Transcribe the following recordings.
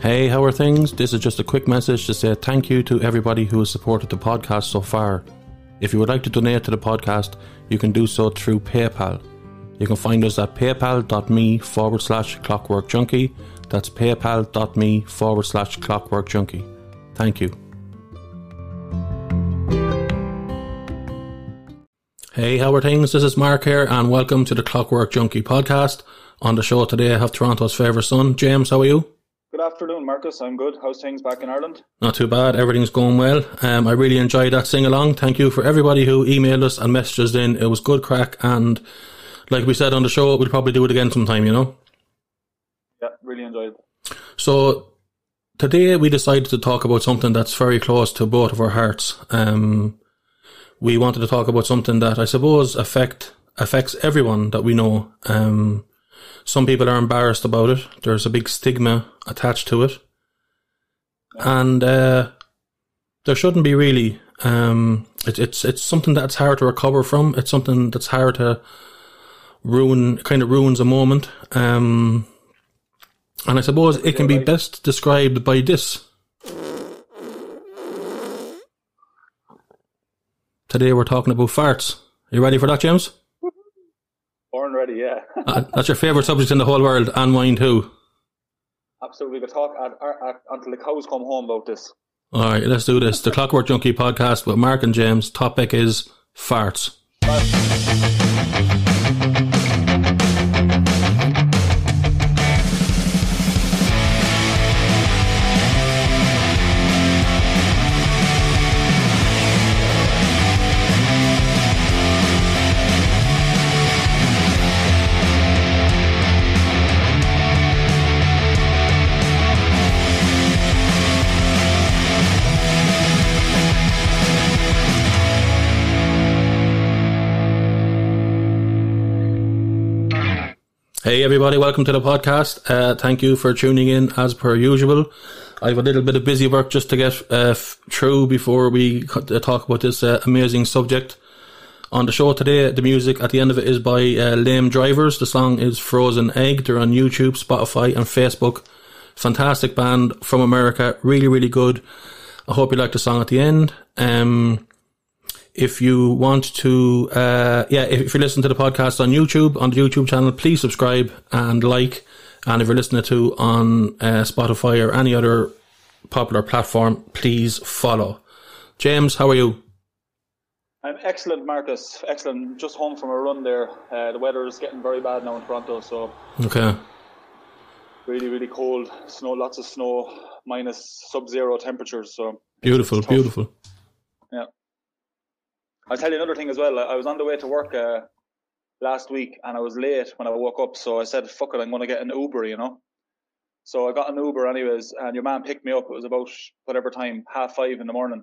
Hey, how are things? This is just a quick message to say thank you to everybody who has supported the podcast so far. If you would like to donate to the podcast, you can do so through PayPal. You can find us at paypal.me forward slash clockwork junkie. That's paypal.me forward slash clockwork junkie. Thank you. Hey, how are things? This is Mark here, and welcome to the Clockwork Junkie podcast. On the show today, I have Toronto's favourite son, James. How are you? Good afternoon, Marcus. I'm good. How's things back in Ireland? Not too bad. Everything's going well. Um, I really enjoyed that sing along. Thank you for everybody who emailed us and messaged us in. It was good crack, and like we said on the show, we'll probably do it again sometime. You know. Yeah, really enjoyed it. So today we decided to talk about something that's very close to both of our hearts. Um, we wanted to talk about something that I suppose affect affects everyone that we know. Um, some people are embarrassed about it. There's a big stigma attached to it, and uh, there shouldn't be really. Um, it, it's it's something that's hard to recover from. It's something that's hard to ruin. Kind of ruins a moment. Um, and I suppose it can be best described by this. Today we're talking about farts. Are you ready for that, James? Born ready, yeah. uh, that's your favourite subject in the whole world, and mine too. Absolutely. We could talk at, at, until the cows come home about this. All right, let's do this. The Clockwork Junkie podcast with Mark and James. Topic is farts. farts. Hey everybody, welcome to the podcast. Uh, thank you for tuning in as per usual. I have a little bit of busy work just to get uh, through before we talk about this uh, amazing subject. On the show today, the music at the end of it is by uh, Lame Drivers. The song is Frozen Egg. They're on YouTube, Spotify, and Facebook. Fantastic band from America. Really, really good. I hope you like the song at the end. Um, if you want to, uh, yeah, if you're listening to the podcast on YouTube, on the YouTube channel, please subscribe and like. And if you're listening to on uh, Spotify or any other popular platform, please follow. James, how are you? I'm excellent, Marcus. Excellent. Just home from a run there. Uh, the weather is getting very bad now in Toronto, so okay. Really, really cold. Snow, lots of snow, minus sub-zero temperatures. So beautiful, beautiful. Yeah. I'll tell you another thing as well. I was on the way to work uh, last week and I was late when I woke up. So I said, fuck it, I'm going to get an Uber, you know? So I got an Uber anyways and your man picked me up. It was about whatever time, half five in the morning.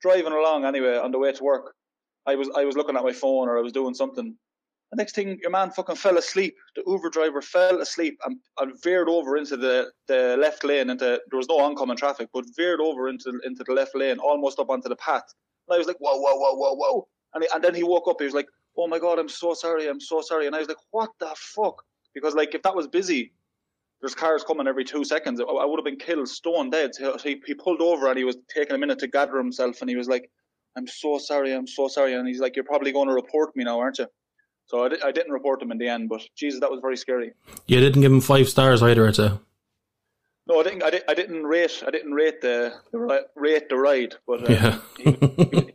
Driving along anyway on the way to work. I was I was looking at my phone or I was doing something. The next thing, your man fucking fell asleep. The Uber driver fell asleep and, and veered over into the, the left lane. Into there was no oncoming traffic, but veered over into into the left lane, almost up onto the path. And I was like, whoa, whoa, whoa, whoa, whoa. And, he, and then he woke up. He was like, oh my God, I'm so sorry. I'm so sorry. And I was like, what the fuck? Because, like, if that was busy, there's cars coming every two seconds. I, would have been killed stone dead. So he, he pulled over and he was taking a minute to gather himself. And he was like, I'm so sorry. I'm so sorry. And he's like, you're probably going to report me now, aren't you? So I, di- I didn't report him in the end, but Jesus, that was very scary. You didn't give him five stars either, I'd say. No, I didn't. I, did, I didn't rate. I didn't rate the, the rate the ride, but uh, yeah. he, he,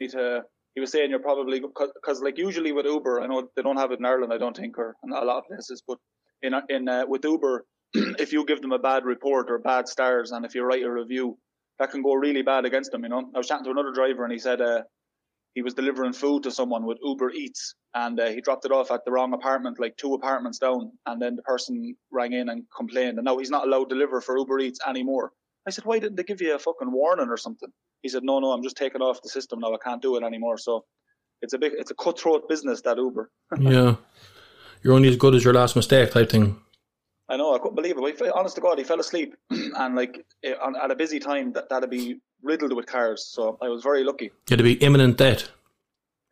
he, uh, he, was saying you're probably because like usually with Uber, I know they don't have it in Ireland, I don't think, or in a lot of places, but in in uh, with Uber, if you give them a bad report or bad stars, and if you write a review, that can go really bad against them. You know, I was chatting to another driver, and he said uh, he was delivering food to someone with Uber Eats, and uh, he dropped it off at the wrong apartment, like two apartments down. And then the person rang in and complained, and now he's not allowed to deliver for Uber Eats anymore. I said, why didn't they give you a fucking warning or something? He said, no, no, I'm just taking off the system now. I can't do it anymore. So it's a big, it's a cutthroat business that Uber. yeah, you're only as good as your last mistake type thing. I know. I couldn't believe it. But honest to God, he fell asleep, and like at a busy time, that that'd be riddled with cars. So I was very lucky. It'd be imminent death.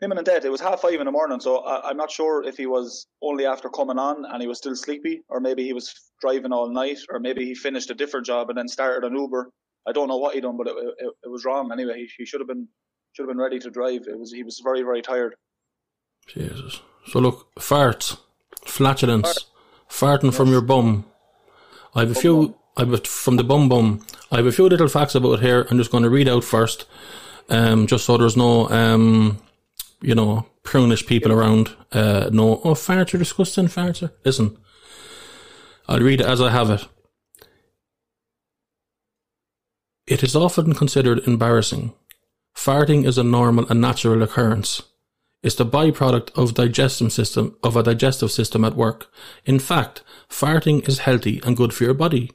imminent death. It was half five in the morning, so I, I'm not sure if he was only after coming on and he was still sleepy, or maybe he was driving all night, or maybe he finished a different job and then started an Uber. I don't know what he done, but it, it, it was wrong anyway. He, he should have been should have been ready to drive. It was he was very very tired. Jesus. So look, farts, flatulence, farting from your bum. I have a few. I have from the bum bum. I have a few little facts about here. I'm just going to read out first, um, just so there's no, um, you know, prunish people around. Uh, no, oh, farts are disgusting. Farts are. Listen, I'll read it as I have it. It is often considered embarrassing. Farting is a normal and natural occurrence. It's the byproduct of digestive system of a digestive system at work. In fact, farting is healthy and good for your body.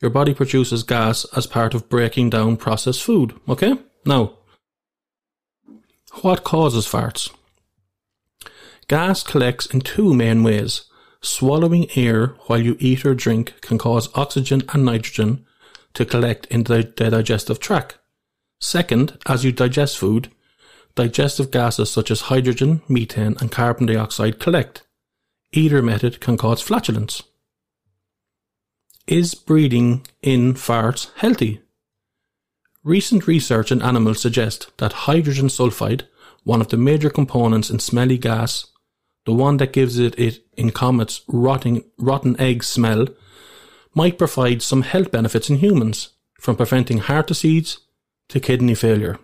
Your body produces gas as part of breaking down processed food. Okay? Now, what causes farts? Gas collects in two main ways. Swallowing air while you eat or drink can cause oxygen and nitrogen to collect in the digestive tract. Second, as you digest food, digestive gases such as hydrogen, methane, and carbon dioxide collect. Either method can cause flatulence. Is breathing in farts healthy? Recent research in animals suggests that hydrogen sulfide, one of the major components in smelly gas, the one that gives it, it in comets rotting, rotten egg smell, might provide some health benefits in humans, from preventing heart disease to kidney failure.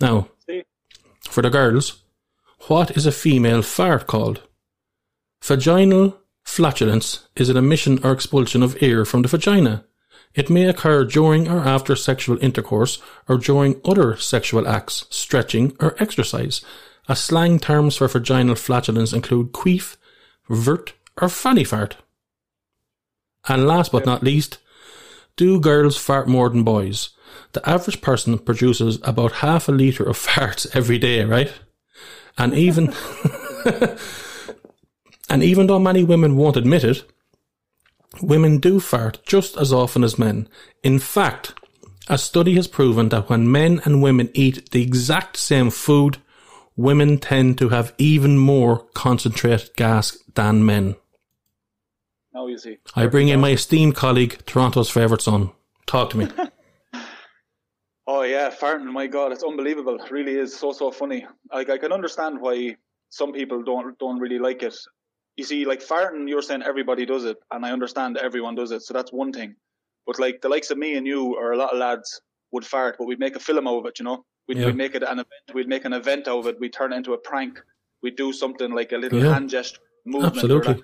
Now, for the girls, what is a female fart called? Vaginal flatulence is an emission or expulsion of air from the vagina. It may occur during or after sexual intercourse or during other sexual acts, stretching, or exercise. As slang terms for vaginal flatulence include queef, vert, or fanny fart. And last but not least, do girls fart more than boys? The average person produces about half a litre of farts every day, right? And even and even though many women won't admit it, women do fart just as often as men. In fact, a study has proven that when men and women eat the exact same food, women tend to have even more concentrated gas than men. Now you see. I bring in my esteemed colleague, Toronto's favourite son. Talk to me. Yeah, farting! My God, it's unbelievable. It really is so so funny. Like I can understand why some people don't don't really like it. You see, like farting, you're saying everybody does it, and I understand everyone does it, so that's one thing. But like the likes of me and you, or a lot of lads would fart, but we'd make a film out of it. You know, we'd, Yeah. we'd make it an event. We'd make an event out of it. We'd turn it into a prank. We'd do something like a little Yeah. hand gesture movement. or Absolutely.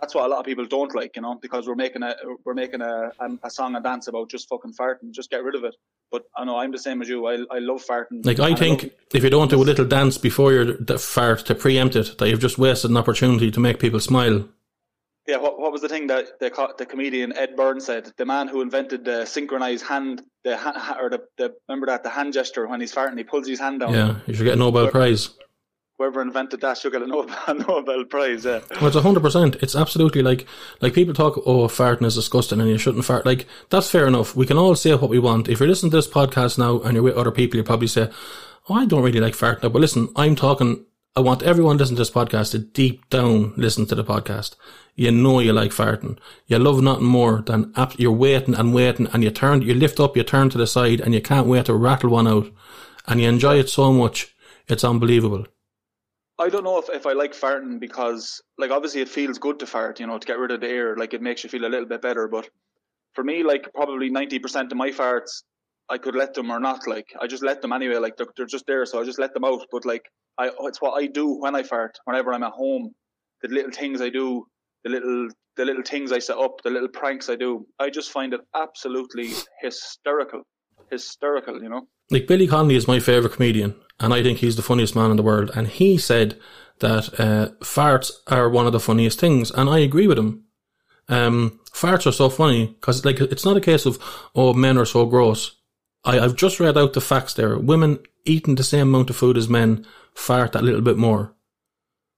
That. That's what a lot of people don't like, you know, because we're making a we're making a, a, a song and dance about just fucking farting, just get rid of it. But I know I'm the same as you. I I love farting. Like I think love- if you don't do a little dance before your fart to preempt it, that you've just wasted an opportunity to make people smile. yeah. What, what was the thing that the the comedian Ed Byrne said? The man who invented the synchronized hand, the or the, the remember that the hand gesture when he's farting, he pulls his hand down. Yeah, you should get a Nobel Prize. Whoever invented that should get a Nobel, Prize. Yeah. Well, it's hundred percent. It's absolutely like like people talk. Oh, farting is disgusting, and you shouldn't fart. Like that's fair enough. We can all say what we want. If you're listening to this podcast now and you're with other people, you probably say, "Oh, I don't really like farting." But listen, I'm talking. I want everyone listening to this podcast to deep down listen to the podcast. You know you like farting. You love nothing more than ap- you're waiting and waiting, and you turn, you lift up, you turn to the side, and you can't wait to rattle one out, and you enjoy it so much. It's unbelievable. I don't know if, if I like farting because, like, obviously it feels good to fart, you know, to get rid of the air. Like, it makes you feel a little bit better. But for me, like, probably 90% of my farts, I could let them or not. Like, I just let them anyway. Like, they're, they're just there, so I just let them out. But, like, I it's what I do when I fart, whenever I'm at home. The little things I do, the little the little things I set up, the little pranks I do. I just find it absolutely hysterical. Hysterical, you know? like Billy Connolly is my favorite comedian, and I think he's the funniest man in the world. And he said that uh, farts are one of the funniest things, and I agree with him. Um, farts are so funny because, like, it's not a case of oh, men are so gross. I, I've just read out the facts there. Women eating the same amount of food as men fart that little bit more.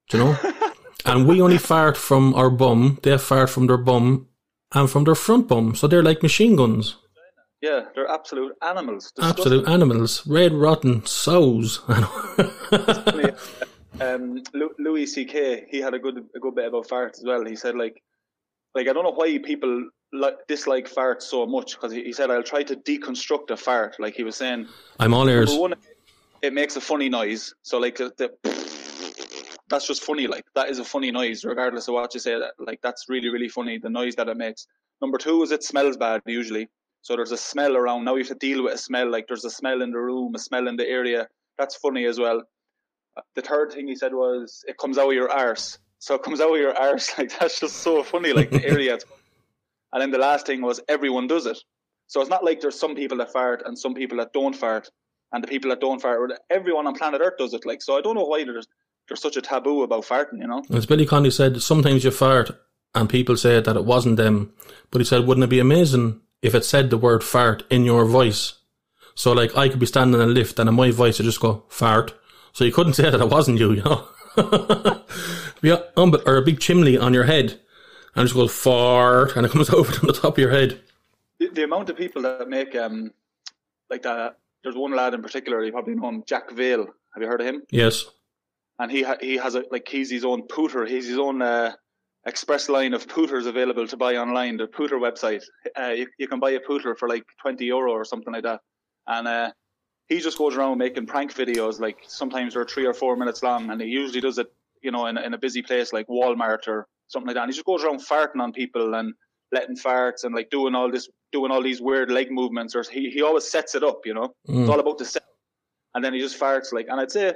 Do you know? and we only fart from our bum. They fart from their bum and from their front bum, so they're like machine guns. Yeah, they're absolute animals. Absolute animals. Red, rotten sows. um, Louis C.K. He had a good a good bit about farts as well. He said like, like I don't know why people like dislike farts so much because he, he said I'll try to deconstruct a fart. Like he was saying, I'm all ears. one, it makes a funny noise. So like the, the that's just funny. Like that is a funny noise, regardless of what you say. That like that's really really funny. The noise that it makes. Number two is it smells bad usually. So there's a smell around. Now you have to deal with a smell. Like there's a smell in the room, a smell in the area. That's funny as well. Uh, the third thing he said was it comes out of your arse. So it comes out of your arse. Like that's just so funny. Like the area. and then the last thing was everyone does it. So it's not like there's some people that fart and some people that don't fart, and the people that don't fart, everyone on planet Earth does it. Like so, I don't know why there's there's such a taboo about farting. You know. As Billy Connolly said, sometimes you fart and people say that it wasn't them, but he said, wouldn't it be amazing if it said the word fart in your voice? So like I could be standing in a lift and in my voice would just go fart. So you couldn't say that it wasn't you, you know. yeah, um, or a big chimney on your head and just goes fart and it comes over on the top of your head. The, the amount of people that make um like that. There's one lad in particular. You probably know him, Jack Vale. Have you heard of him? Yes. And he ha- he has a like he's his own pooter. He's his own uh, express line of pooters available to buy online. The pooter website. Uh, you, you can buy a pooter for like twenty euro or something like that. And uh, he just goes around making prank videos. Like sometimes they're three or four minutes long, and he usually does it, you know, in, in a busy place like Walmart or something like that. And he just goes around farting on people and letting farts and like doing all this, doing all these weird leg movements. Or he he always sets it up, you know. Mm. It's all about the set, and then he just farts like. And I'd say.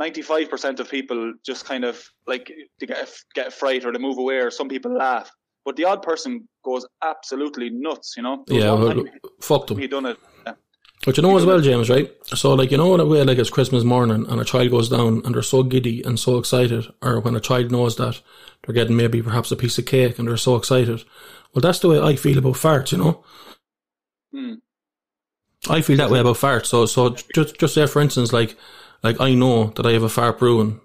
95% of people just kind of like to get a, get a fright or to move away or some people laugh but the odd person goes absolutely nuts you know Yeah, well, fuck them. he done it yeah. But you know as well, James, right? So like you know that way like it's Christmas morning and a child goes down and they're so giddy and so excited, or when a child knows that they're getting maybe perhaps a piece of cake and they're so excited. Well that's the way I feel about farts, you know? Hmm. I feel that way about farts. So so just just say for instance, like like I know that I have a fart brewing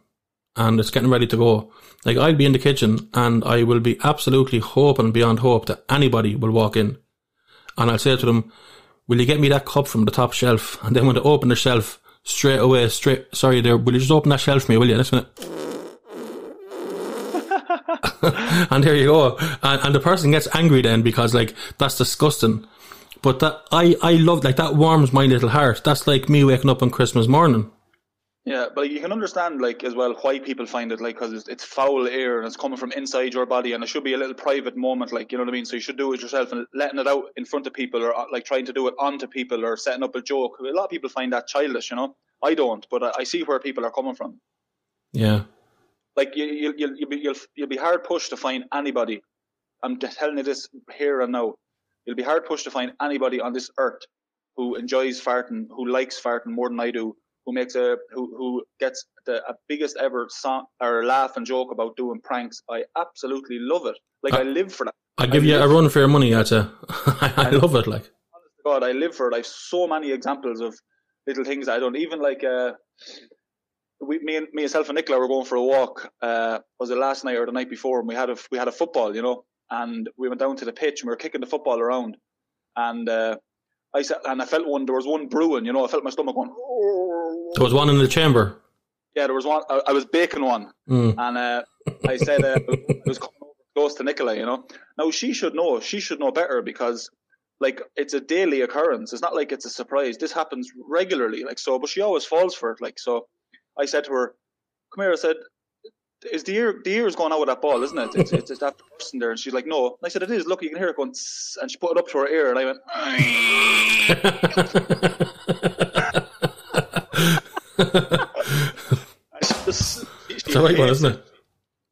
and it's getting ready to go. Like I'll be in the kitchen and I will be absolutely hoping beyond hope that anybody will walk in. And I'll say to them, Will you get me that cup from the top shelf? And then when they open the shelf, straight away, straight sorry there, will you just open that shelf for me, will you? Next minute. and there you go. And, and the person gets angry then because like that's disgusting. But that I, I love like that warms my little heart. That's like me waking up on Christmas morning. Yeah, but you can understand like as well why people find it like because it's, it's foul air and it's coming from inside your body and it should be a little private moment, like you know what I mean. So you should do it yourself and letting it out in front of people or uh, like trying to do it onto people or setting up a joke. A lot of people find that childish, you know. I don't, but I, I see where people are coming from. Yeah. Like you, you, you'll, you'll be you'll, you'll be hard pushed to find anybody. I'm just telling you this here and now. You'll be hard pushed to find anybody on this earth who enjoys farting, who likes farting more than I do, who makes a who who gets the a biggest ever song or laugh and joke about doing pranks. I absolutely love it. Like I, live for that. I give you a run for your money, I'd say. I, I love it, like. God, I live for it. I have so many examples of little things I don't even like. Uh, we, me and me, myself and Nicola were going for a walk. Uh, was it last night or the night before? And we had a we had a football, you know, and we went down to the pitch and we were kicking the football around. And uh, I said, and I felt one. There was one brewing, you know. I felt my stomach going. There was one in the chamber. Yeah, there was one. I, I was baking one, Mm. and uh, I said uh, it was close to Nicola. You know, now she should know. She should know better because, like, it's a daily occurrence. It's not like it's a surprise. This happens regularly. Like so, but she always falls for it. Like so, I said to her, "Come here." I said, "Is the ear the ear is going out with that ball, isn't it? It's, it's, it's that person there." And she's like, "No." And I said, "It is. Look, you can hear it going." And she put it up to her ear, and I went. it's the right one, isn't it?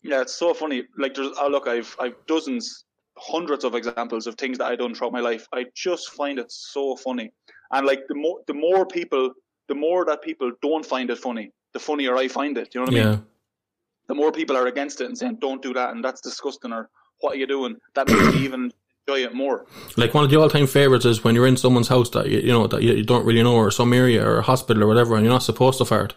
Yeah, it's so funny. Like, there's oh look, I've I've dozens, hundreds of examples of things that I've done throughout my life. I just find it so funny, and like the more the more people, the more that people don't find it funny, the funnier I find it. You know what I mean? Yeah. The more people are against it and saying, "Don't do that," and that's disgusting, or "What are you doing?" That makes me even enjoy it more. Like one of the all-time favorites is when you're in someone's house that you, you know that you, don't really know, or some area or a hospital or whatever, and you're not supposed to fart,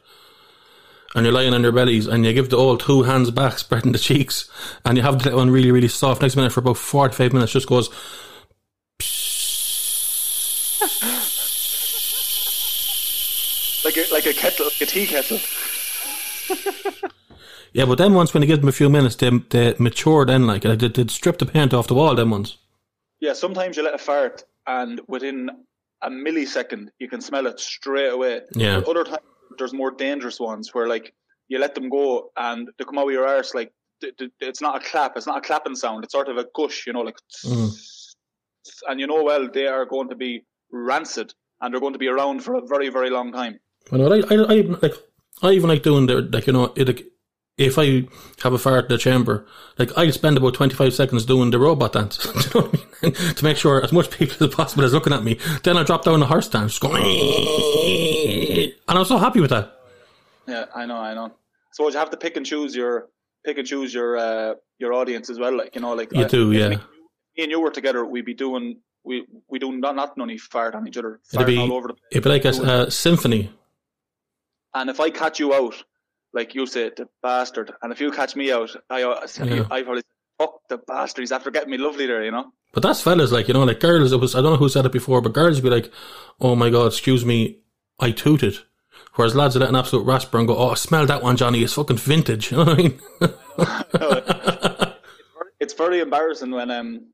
and you're lying on your bellies, and you give the old two hands back, spreading the cheeks, and you have the one really, really soft. Next minute for about forty-five minutes, just goes, like a like a kettle, like a tea kettle. Yeah, but then once when you give them a few minutes, they, they mature then, like, like they, they strip the paint off the wall, them ones. Yeah, sometimes you let a fart, and within a millisecond, you can smell it straight away. Yeah. But other times, there's more dangerous ones where, like, you let them go and they come out of your arse, like, it's not a clap, it's not a clapping sound, it's sort of a gush, you know, like, mm-hmm. and you know well they are going to be rancid and they're going to be around for a very, very long time. I know, I, I, I, like, I even like doing the, like, you know, it, like, if I have a fart in the chamber, like, I spend about 25 seconds doing the robot dance, you know I mean? to make sure as much people as possible is looking at me. Then I drop down the horse dance, going, and I'm so happy with that. Yeah, I know, I know. So you have to pick and choose your pick and choose your uh, your audience as well. Like you know, like You I- do, yeah. Me, me and you were together, we'd be doing we we do not not none fart on each other, It'd be, all over the place. it'd be like a, a symphony. And if I catch you out, like you say, the bastard, and if you catch me out, I uh, Yeah. I probably fuck the bastard. He's after getting me lovely there, you know. But that's fellas, like, you know, like girls, it was, I don't know who said it before, but girls would be like, oh my god, excuse me, I tooted. Whereas lads are let an absolute rasper and go, oh, I smell that one, Johnny, it's fucking vintage. You know what I mean? It's very embarrassing when um.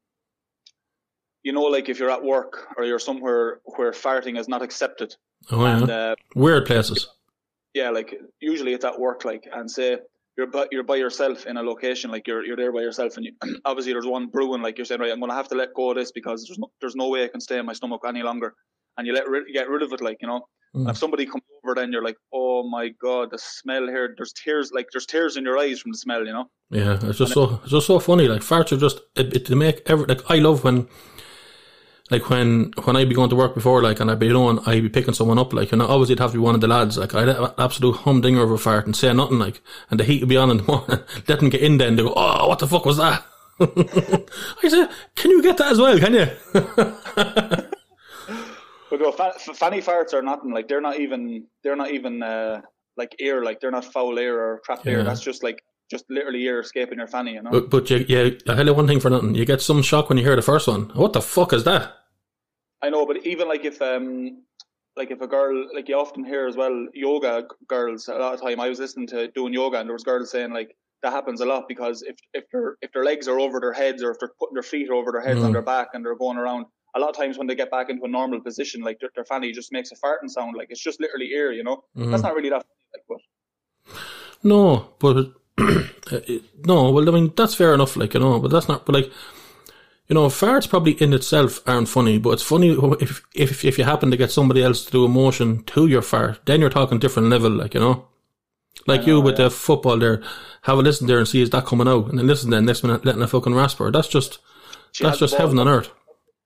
You know, like if you're at work or you're somewhere where farting is not accepted, oh, yeah. and uh, Weird places. Yeah, like usually it's at work, like, and say you're by, you're by yourself in a location, like you're you're there by yourself, and you, obviously there's one brewing, like you're saying, right, I'm gonna have to let go of this because there's no, there's no way I can stay in my stomach any longer, and you let rid, get rid of it, like you know. And if somebody comes over, then you're like, oh my god, the smell here. There's tears, like there's tears in your eyes from the smell, you know. Yeah, it's just so, it's just so funny. Like, farts are just, it, it, they make every, like, I love when, like, when, when I'd be going to work before, like, and I'd be, know, I'd be picking someone up, like, and obviously it'd have to be one of the lads, like, I'd have an absolute humdinger of a fart and say nothing, like, and the heat would be on in the morning, let them get in then, they go, oh, what the fuck was that? I said, can you get that as well, can you? But no, fa- fanny farts are nothing. Like they're not even they're not even uh, like air. Like they're not foul air or air. Yeah. That's just like just literally air escaping your fanny, you know. But, but you, yeah, I tell you one thing for nothing. You get some shock when you hear the first one. What the fuck is that? I know, but even like if um like if a girl like you often hear as well yoga girls a lot of time I was listening to doing yoga and there was girls saying like that happens a lot because if if their if their legs are over their heads or if they're putting their feet over their heads on Mm. their back and they're going around a lot of times when they get back into a normal position like their, their fanny just makes a farting sound like it's just literally air you know Mm. that's not really that funny, like but No, but no. Well, I mean that's fair enough, like you know, but that's not. But like, you know, farts probably in itself aren't funny, but it's funny if if if you happen to get somebody else to do a motion to your fart, then you're talking different level, like you know. Like you with the football there, have a listen there and see is that coming out, and then listen then next minute letting a fucking rasper. That's just she that's just heaven on earth.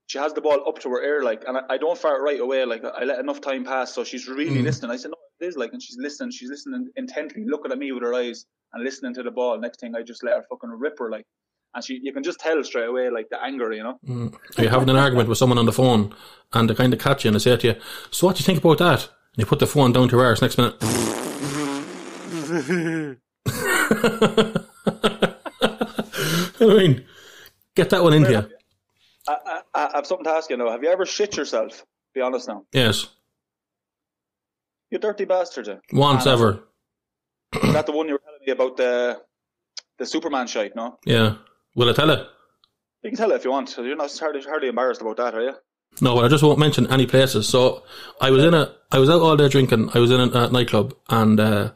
she has the ball up to her ear, like, and I, I don't fart right away. Like, I let enough time pass, so she's really Mm. listening. I said, "No, is like," and she's listening. She's listening intently, looking at me with her eyes and listening to the ball. Next thing, I just let her fucking rip her, like, and she, you can just tell straight away, like the anger, you know. Mm. You're having an argument with someone on the phone, and they kind of catch you and they say to you, "So what do you think about that?" And you put the phone down to arse. Next minute, I mean, get that one in here. I, I, I have something to ask you now. Have you ever shit yourself? Be honest now. Yes, You dirty bastard. You. once Ah, ever. Is that the one you were telling me about the the Superman shite? No, Yeah. Will I tell it? you can tell it if you want. So you're not hardly, hardly embarrassed about that, are you? No, but I just won't mention any places. So I was in a, I was out all day drinking. I was in a, a nightclub and uh,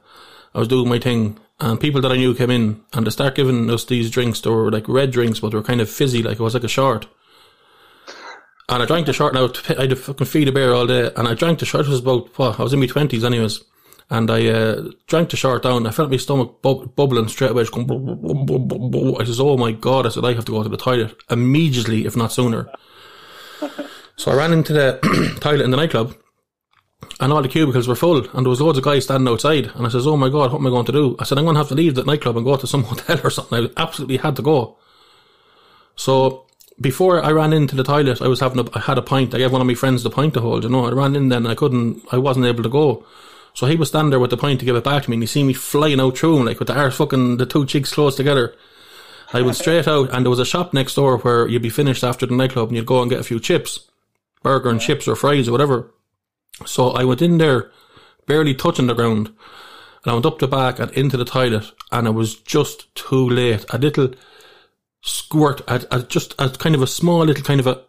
I was doing my thing. And people that I knew came in and they start giving us these drinks. They were like red drinks, but they were kind of fizzy, like it was like a short. And I drank the short. Now I had to fucking feed a bear all day, and I drank the short. It was about what I was in my twenties, anyways. And I uh, drank the short down. I felt my stomach bub- bubbling straight away. Just going, bub. I said, "Oh my god!" I said, "I have to go to the toilet immediately, if not sooner." So I ran into the toilet in the nightclub, and all the cubicles were full, and there was loads of guys standing outside. And I says, "Oh my god, what am I going to do?" I said, "I'm going to have to leave that nightclub and go to some hotel or something." I absolutely had to go. So before I ran into the toilet, I was having a, I had a pint. I gave one of my friends the pint to hold. You know, I ran in then, and I couldn't, I wasn't able to go. So he was standing there with the pint to give it back to me, and he see me flying out through him like with the arse fucking the two cheeks close together. I went straight out, and there was a shop next door where you'd be finished after the nightclub, and you'd go and get a few chips. burger and chips or fries or whatever. So I went in there, barely touching the ground, and I went up the back and into the toilet, and it was just too late. A little squirt, at, a, just a kind of a small little kind of a.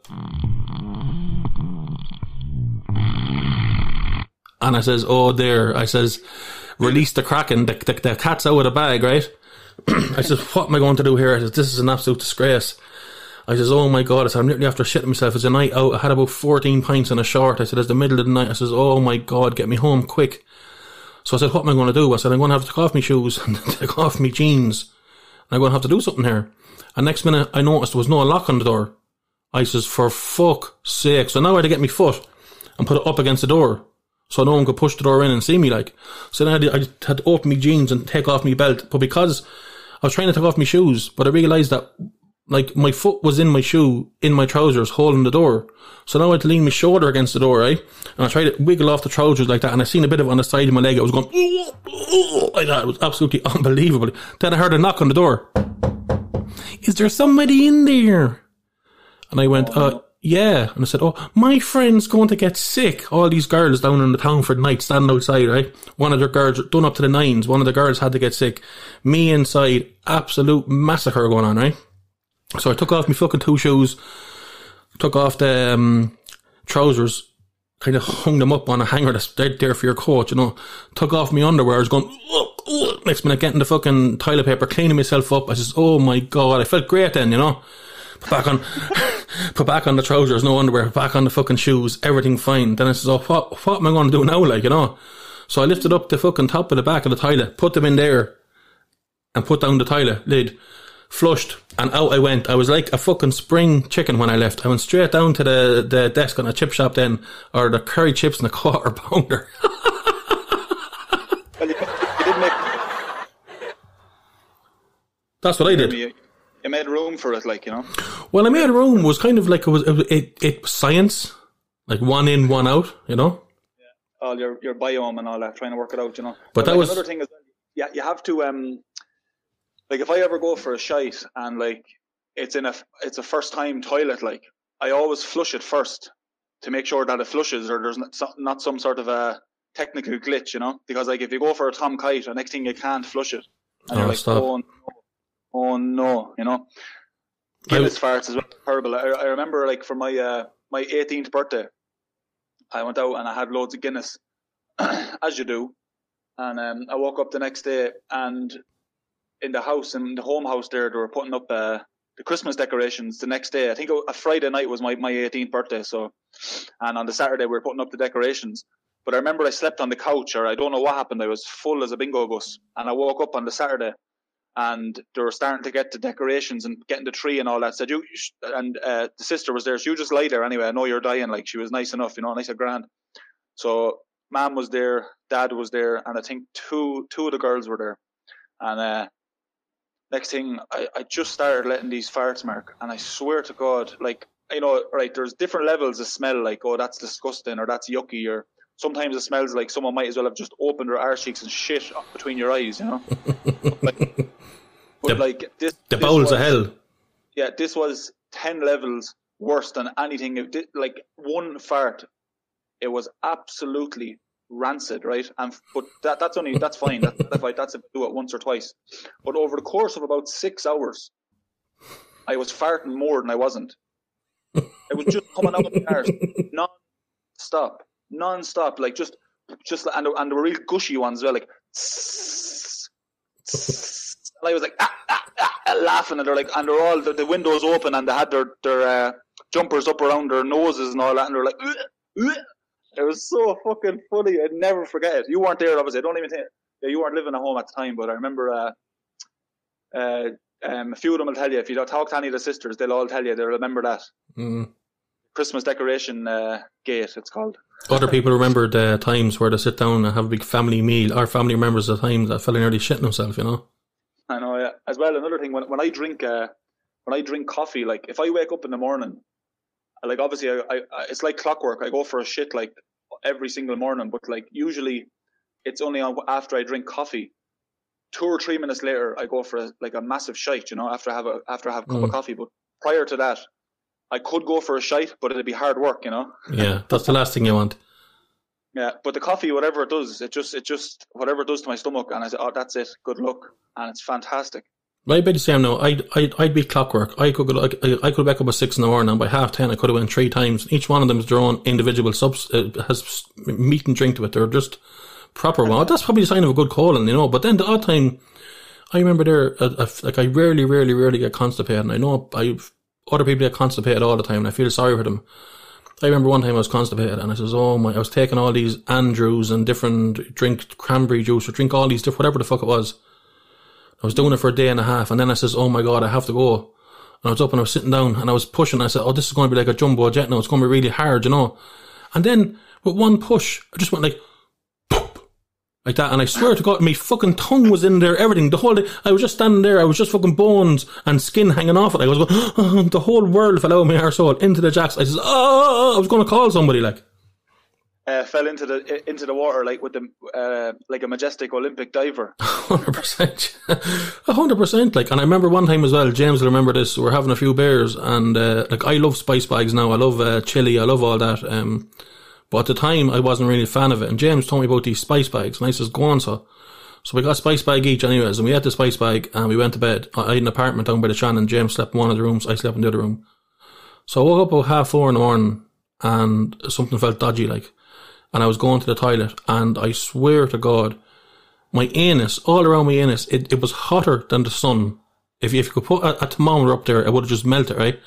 And I says, oh, there. I says, release the kraken. The, the, the cat's out of the bag, right? I says, what am I going to do here? I says, this is an absolute disgrace. I says, oh my god, I said, I'm literally after shitting myself. It's a night out. I had about 14 pints in a short. I said, it's the middle of the night. I says, oh my god, get me home quick. So I said, what am I going to do? I said, I'm going to have to take off my shoes and take off my jeans. I'm going to have to do something here. And next minute, I noticed there was no lock on the door. I says, for fuck's sake. So now I had to get my foot and put it up against the door. So no one could push the door in and see me like. So then I had, to, I had to open my jeans and take off my belt. But because I was trying to take off my shoes, but I realised that like my foot was in my shoe, in my trousers, holding the door. So now I had to lean my shoulder against the door, right? And I tried to wiggle off the trousers like that, and I seen a bit of it on the side of my leg. I was going like that. It was absolutely unbelievable. Then I heard a knock on the door. Is there somebody in there? And I went, uh, yeah. And I said, oh, my friend's going to get sick. All these girls down in the town for the night standing outside, right? One of their girls, done up to the nines, one of the girls had to get sick. Me inside, absolute massacre going on, right? So I took off my fucking two shoes, took off the um, trousers, kind of hung them up on a hanger that's dead there for your coat, you know. Took off my underwear, I was going, next minute getting the fucking toilet paper, cleaning myself up. I says, oh my god, I felt great then, you know. Put back on, put back on the trousers, no underwear, back on the fucking shoes, everything fine. Then I says, oh, what, what am I going to do now, like, you know? So I lifted up the fucking top of the back of the toilet, put them in there, and put down the toilet lid flushed, and out I went. I was like a fucking spring chicken when I left. I went straight down to the, the desk on a chip shop then, or the curry chips and a quarter pounder. well, you, you did make... That's what I did. You, you made room for it, like, you know? Well, I made room. Was kind of like it was, it, it, it science, like one in, one out, you know? Yeah. All your, your biome and all that, trying to work it out, you know? But, but that like was. Another thing is, yeah, you have to, um, like if I ever go for a shite and like it's in a it's a first time toilet, like I always flush it first to make sure that it flushes or there's not, not some sort of a technical glitch, you know? Because like if you go for a Tom Kite, the next thing you can't flush it, and oh, you're like, stop. oh no, oh no, you know. Guinness farts is horrible. I, I remember like for my uh, my 18th birthday, I went out and I had loads of Guinness, as you do, and um, I woke up the next day and in the house in the home house there they were putting up uh, the Christmas decorations the next day. I think a Friday night was my, my 18th birthday. So, and on the Saturday we were putting up the decorations. But I remember I slept on the couch, or I don't know what happened. I was full as a bingo bus, and I woke up on the Saturday, and they were starting to get the decorations and getting the tree and all that. Said you, and uh, the sister was there. So you just lie there anyway. I know you're dying. Like she was nice enough, you know, nice and grand. So mom was there, dad was there, and I think two two of the girls were there. And uh, next thing I, I just started letting these farts mark and I swear to God, like you know, right, there's different levels of smell, like, oh that's disgusting or that's yucky or sometimes it smells like someone might as well have just opened their arse cheeks and shit up between your eyes, you know? like, but The- like this The this bowls was, of hell. Yeah, this was ten levels worse than anything. Did, like one fart, it was absolutely rancid, right? And but that that's only that's fine. That, that's fine. That's if I do it once or twice. But over the course of about six hours, I was farting more than I wasn't. It was just coming out of the arse, non-stop, non-stop, like just just and and were real gushy ones as well, like. And I was like ah, ah, ah, laughing, and they're like, and they're all the, the windows open, and they had their their uh, jumpers up around their noses and all that, and they're like, "Ugh, ugh." it was so fucking funny. I'd never forget it. You weren't there, obviously. I don't even think yeah, you weren't living at home at the time, but I remember uh, uh, um, a few of them will tell you if you don't talk to any of the sisters, they'll all tell you they'll remember that Mm. Christmas decoration uh, gate. It's called. Other people remember the times where they sit down and have a big family meal. Our family remembers the times that fella nearly shitting himself, you know? I know, yeah. As well, another thing when when I drink uh, when I drink coffee, like if I wake up in the morning, like obviously I, I, I it's like clockwork. I go for a shit like every single morning, but like usually it's only after I drink coffee. Two or three minutes later, I go for a, like a massive shite, you know, after I have a after I have a cup of Mm. coffee. But prior to that, I could go for a shite, but it'd be hard work, you know. Yeah, that's the last thing you want. Yeah, but the coffee, whatever it does, it just it just whatever it does to my stomach, and I say, oh, that's it. Good luck, and it's fantastic. I'd be the same now. I'd, I'd, I'd be clockwork. I could go, I, I could wake up at six in the morning and by half ten I could have went three times. Each one of them is their own individual subs, uh, has meat and drink to it. They're just proper one. That's probably a sign of a good colon, you know. But then the odd time, I remember there, uh, like I rarely, rarely, rarely get constipated. And I know I other people get constipated all the time and I feel sorry for them. I remember one time I was constipated and I says, oh my, I was taking all these Andrews and different drink cranberry juice or drink all these different, whatever the fuck it was. I was doing it for a day and a half and then I says, oh my god, I have to go. And I was up and I was sitting down and I was pushing. I said, oh, this is going to be like a jumbo jet now. It's going to be really hard, you know. And then with one push, I just went like, like that. And I swear to God, my fucking tongue was in there, everything. The whole day, I was just standing there. I was just fucking bones and skin hanging off it. I was going, oh, the whole world fell out of my arsehole into the jacks. I says, oh, I was going to call somebody like. Uh, fell into the into the water like with the uh, like a majestic Olympic diver. Hundred percent, hundred percent. Like, and I remember one time as well. James will remember this. We're having a few beers, and uh, like I love spice bags now. I love uh, chili. I love all that. Um, but at the time, I wasn't really a fan of it. And James told me about these spice bags, and I says, "Go on, so." So we got a spice bag each, anyways, and we had the spice bag, and we went to bed. I had an apartment down by the Shannon. And James slept in one of the rooms. I slept in the other room. So I woke up about half four in the morning, and something felt dodgy, like and I was going to the toilet, and I swear to God, my anus, all around my anus, it, it was hotter than the sun. If you, if you could put a, a thermometer up there, it would have just melted, right?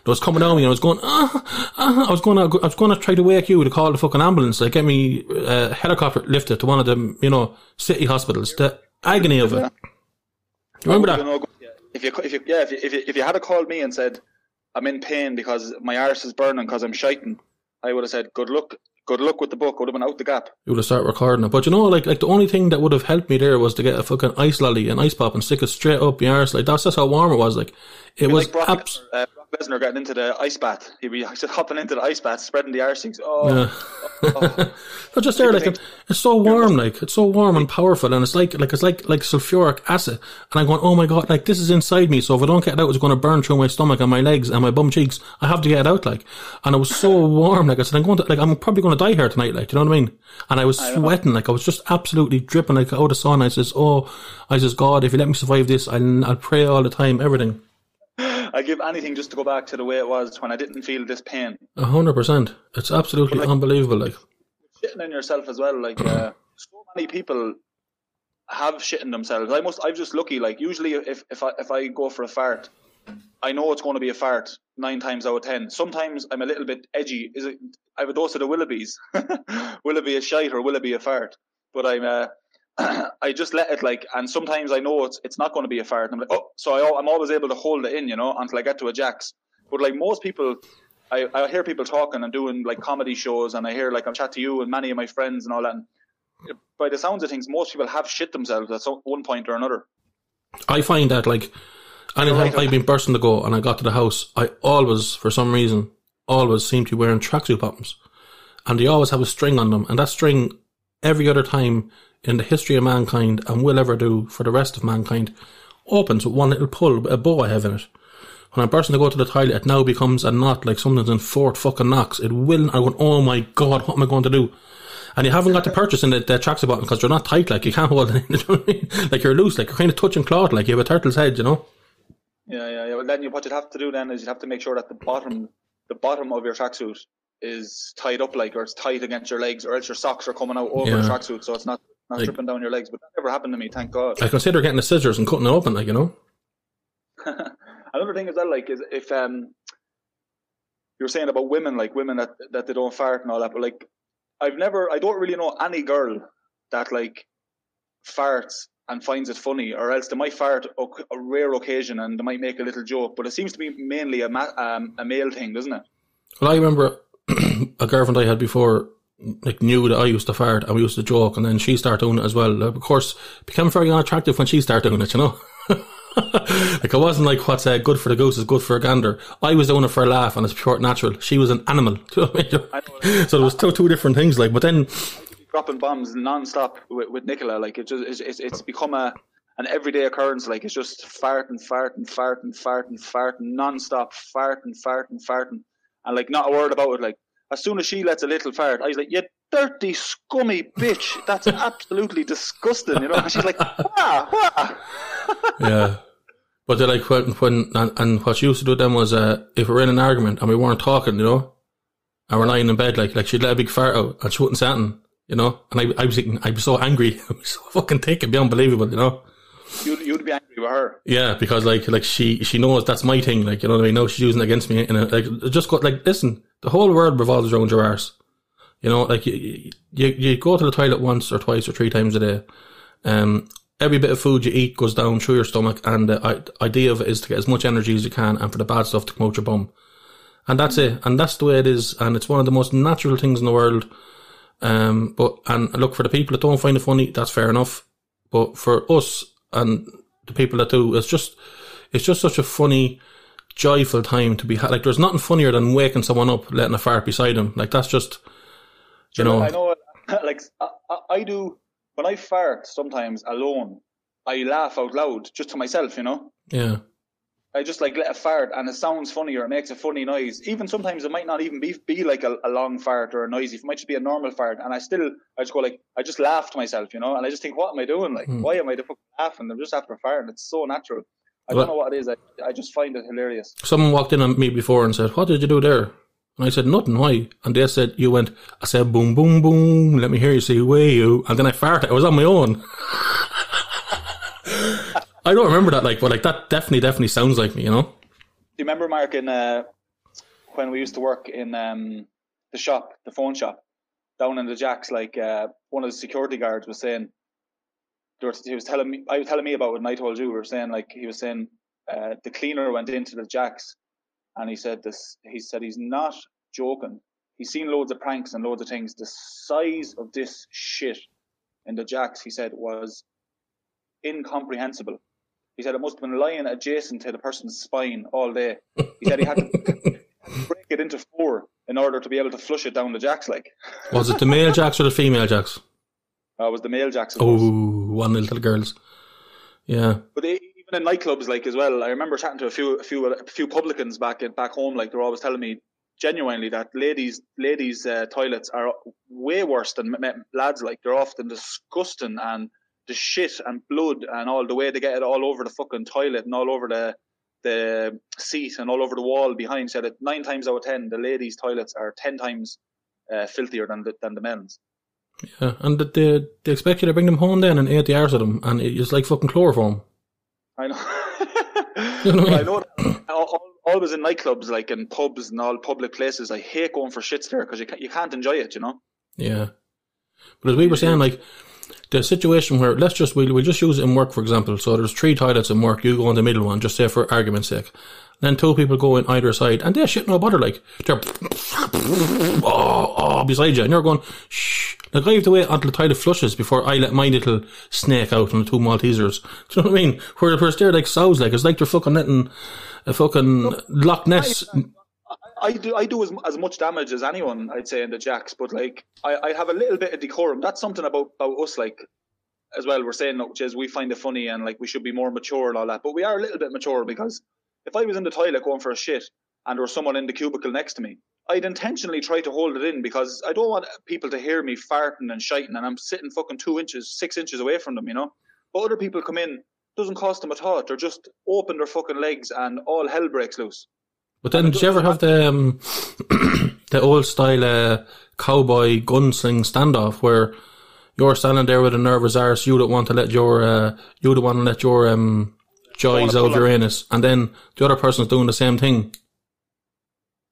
It was coming down me, and I was going, ah, ah, I was going to, I was going to try to wake you to call the fucking ambulance, like get me a uh, helicopter lifted to one of them, you know, city hospitals. The agony of it. You remember that? If you, if you, yeah, if you, if you, if you had called me and said, I'm in pain because my arse is burning because I'm shiting, I would have said, good luck good luck with the book. Would have been out the gap. You would have started recording it. But you know, like like the only thing that would have helped me there was to get a fucking ice lolly and ice pop and stick it straight up your arse. Like that's just how warm it was. Like it was like Brock, abs- uh, Lesnar getting into the ice bath. He'd be just hopping into the ice bath, spreading the arse. Oh, yeah. oh. just there, like it, it's so warm, like it's so warm and powerful, and it's like like it's like like sulfuric acid. And I'm going, oh my god, like this is inside me. So if I don't get it out, it's going to burn through my stomach and my legs and my bum cheeks. I have to get it out, like. And it was so warm, like I said, I'm going to like I'm probably going to die here tonight, like. You know what I mean? And I was I sweating, like I was just absolutely dripping, like out of the sun. I says, oh, I says, God, if you let me survive this, I'll I'll pray all the time, everything. I give anything just to go back to the way it was when I didn't feel this pain. A hundred percent. It's absolutely like, unbelievable. Like shitting in yourself as well. Like uh, so many people have shitting themselves. I must. I'm just lucky. Like usually, if if I if I go for a fart, I know it's going to be a fart nine times out of ten. Sometimes I'm a little bit edgy. Is it? I have a dose of the Willoughbys. will it be a shite or will it be a fart? But I'm. Uh, I just let it like, and sometimes I know it's it's not going to be a fart. And I'm like, oh, so I, I'm always able to hold it in, you know, until I get to a jacks. But like most people, I, I hear people talking and doing like comedy shows, and I hear like I'm chat to you and many of my friends and all that. And by the sounds of things, most people have shit themselves at some, one point or another. I find that like anytime right, I've been bursting to go and I got to the house, I always, for some reason, always seem to be wearing tracksuit bottoms, and they always have a string on them, and that string every other time in the history of mankind and will ever do for the rest of mankind opens with one little pull, a bow I have in it. When I'm bursting to go to the toilet, it now becomes a knot like something's in Fort fucking Knox. It will, I go, oh my god, what am I going to do? And you haven't got the purchase in the, the tracksuit button because they're not tight, like you can't hold it in, you know I mean? Like you're loose, like you're kind of touching cloth, like you have a turtle's head, you know? Yeah, yeah, yeah. Well, then you, what you'd have to do then is you'd have to make sure that the bottom, the bottom of your tracksuit is tied up, like, or it's tight against your legs, or else your socks are coming out over yeah. the tracksuit, so it's not not like, tripping down your legs. But that never happened to me, thank God. I consider getting the scissors and cutting it open, like you know. Another thing is that, like, is if um, you were saying about women, like women that that they don't fart and all that, but like, I've never, I don't really know any girl that like farts and finds it funny, or else they might fart a rare occasion and they might make a little joke. But it seems to be mainly a ma- um, a male thing, doesn't it? Well, I remember a girlfriend I had before like knew that I used to fart and we used to joke and then she started doing it as well. Of course, became very unattractive when she started doing it, you know. like it wasn't like what's uh, good for the goose is good for a gander. I was doing it for a laugh and it's pure natural. She was an animal. so there was two two different things. Like, but then dropping bombs non-stop with, with Nicola, like it just it's, it's become a an everyday occurrence. Like it's just farting, farting, farting, farting, farting, non-stop, farting, farting, farting, and like not a word about it. Like as soon as she lets a little fart, I was like, "You dirty, scummy bitch! That's absolutely disgusting." You know? And she's like, "Wah, wah." yeah. But they're like when, when and, and what she used to do then was uh, if we were in an argument and we weren't talking, you know, and we're lying in bed, like like she'd let a big fart out and she wouldn't say anything, you know. And I I was thinking I'd be so angry, I'd be so fucking thick, it'd be unbelievable, you know. You'd, you'd be angry with her. Yeah, because like like she she knows that's my thing, like you know what I mean. No, she's using it against me, and like just got like listen, the whole world revolves around your arse. You know, like you, you you go to the toilet once or twice or three times a day. Um, every bit of food you eat goes down through your stomach, and the idea of it is to get as much energy as you can, and for the bad stuff to come out your bum. And that's it, and that's the way it is, and it's one of the most natural things in the world. Um, but and look for the people that don't find it funny, that's fair enough. But for us and the people that do, it's just it's just such a funny, joyful time to be ha- like. There's nothing funnier than waking someone up, letting a fart beside them. Like that's just, you know. I know, like I, I do when I fart sometimes alone, I laugh out loud just to myself, you know? Yeah. I just like let a fart and it sounds funny or it makes a funny noise. Even sometimes it might not even be be like a, a long fart or a noisy. It might just be a normal fart. And I still, I just go like, I just laugh to myself, you know? And I just think, what am I doing? Like, hmm. why am I the fucking laughing? I'm just after a fart and it's so natural. I don't know what it is. I, I just find it hilarious. Someone walked in on me before and said, what did you do there? And I said, nothing, why? And they said, you went, I said, boom, boom, boom, let me hear you say, way you. And then I farted. I was on my own. I don't remember that, like, but like that definitely, definitely sounds like me, you know? Do you remember, Mark, in, uh, when we used to work in um, the shop, the phone shop, down in the jacks, like uh, one of the security guards was saying, he was telling me, I was telling me about it, and I told you, we were saying, like, he was saying, uh, the cleaner went into the jacks and he said this. He said he's not joking. He's seen loads of pranks and loads of things. The size of this shit in the jacks, he said, was incomprehensible. He said it must have been lying adjacent to the person's spine all day. He said he had to break it into four in order to be able to flush it down the jacks. Like, was it the male jacks or the female jacks? Uh, was the male Jackson. Oh, one little girls. Yeah. But they, even in nightclubs, like as well, I remember chatting to a few, a few, a few publicans back in, back home. Like they're always telling me genuinely that ladies, ladies' uh, toilets are way worse than lads. Like they're often disgusting and the shit and blood and all the way they get it all over the fucking toilet and all over the the seat and all over the wall behind. Said that nine times out of ten, the ladies' toilets are ten times uh, filthier than the, than the men's. Yeah, and they, they expect you to bring them home then and eat the arse of them, and it's like fucking chloroform. I know. you know I know. Always in nightclubs, like in pubs and all public places, I hate going for shits there because you can't, you can't enjoy it, you know. Yeah, but as we were saying, like the situation where let's just we we just use it in work for example. So there's three toilets in work. You go in the middle one, just say for argument's sake. Then two people go in either side, and they're shit no butter like they're oh, oh beside you, and you're going shh. Like I have to wait until the toilet flushes before I let my little snake out on the two Maltesers. Do you know what I mean? Where whereas they're like sows, like it's like they're fucking letting a fucking Loch Ness. I, do I do as, as much damage as anyone I'd say in the jacks, but like I, I have a little bit of decorum. That's something about about us like as well. We're saying which is we find it funny and like we should be more mature and all that, but we are a little bit mature because if I was in the toilet going for a shit and there was someone in the cubicle next to me, I'd intentionally try to hold it in because I don't want people to hear me farting and shiting and I'm sitting fucking two inches, six inches away from them, you know. But other people come in, doesn't cost them a thought. They're just open their fucking legs and all hell breaks loose. But then, did you ever have the um, the old style uh, cowboy gunsling standoff where you're standing there with a nervous arse, you don't want to let your uh, you don't want to let your um, joys out of your anus, and then the other person's doing the same thing.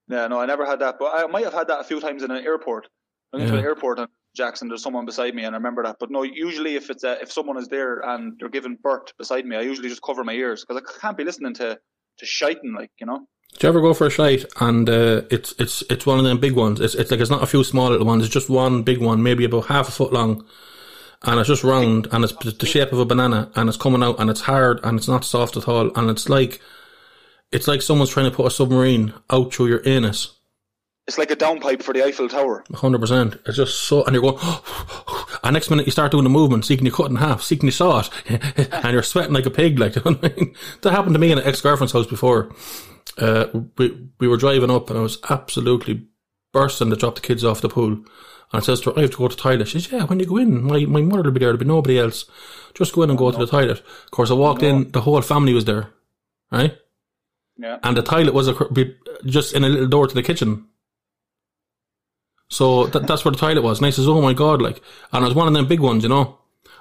Yeah, no, I never had that, but I might have had that a few times in an airport. I went yeah. to an airport and Jackson, there's someone beside me, and I remember that. But no, usually if it's a, if someone is there and they're giving birth beside me, I usually just cover my ears because I can't be listening to to shiting like you know. Do you ever go for a shite and uh, it's it's it's one of them big ones? It's it's like it's not a few small little ones. It's just one big one, maybe about half a foot long, and it's just round and it's the shape of a banana and it's coming out and it's hard and it's not soft at all and it's like it's like someone's trying to put a submarine out through your anus. It's like a downpipe for the Eiffel Tower. Hundred percent. It's just so, and you're going, And next minute you start doing the movement, seeking you cut in half, seeking you saw it, and you're sweating like a pig. Like, you know what I mean? That happened to me in an ex-girlfriend's house before. Uh, we, we were driving up and I was absolutely bursting to drop the kids off the pool. And I says to her, I have to go to the toilet. She says, yeah, when you go in, my, my mother will be there, there'll be nobody else. Just go in and go to the toilet. Of course, I walked in, the whole family was there, right? Yeah. and the toilet was be- just in a little door to the kitchen. So that, that's where the toilet was. And I says, "Oh my god!" Like, and it was one of them big ones, you know.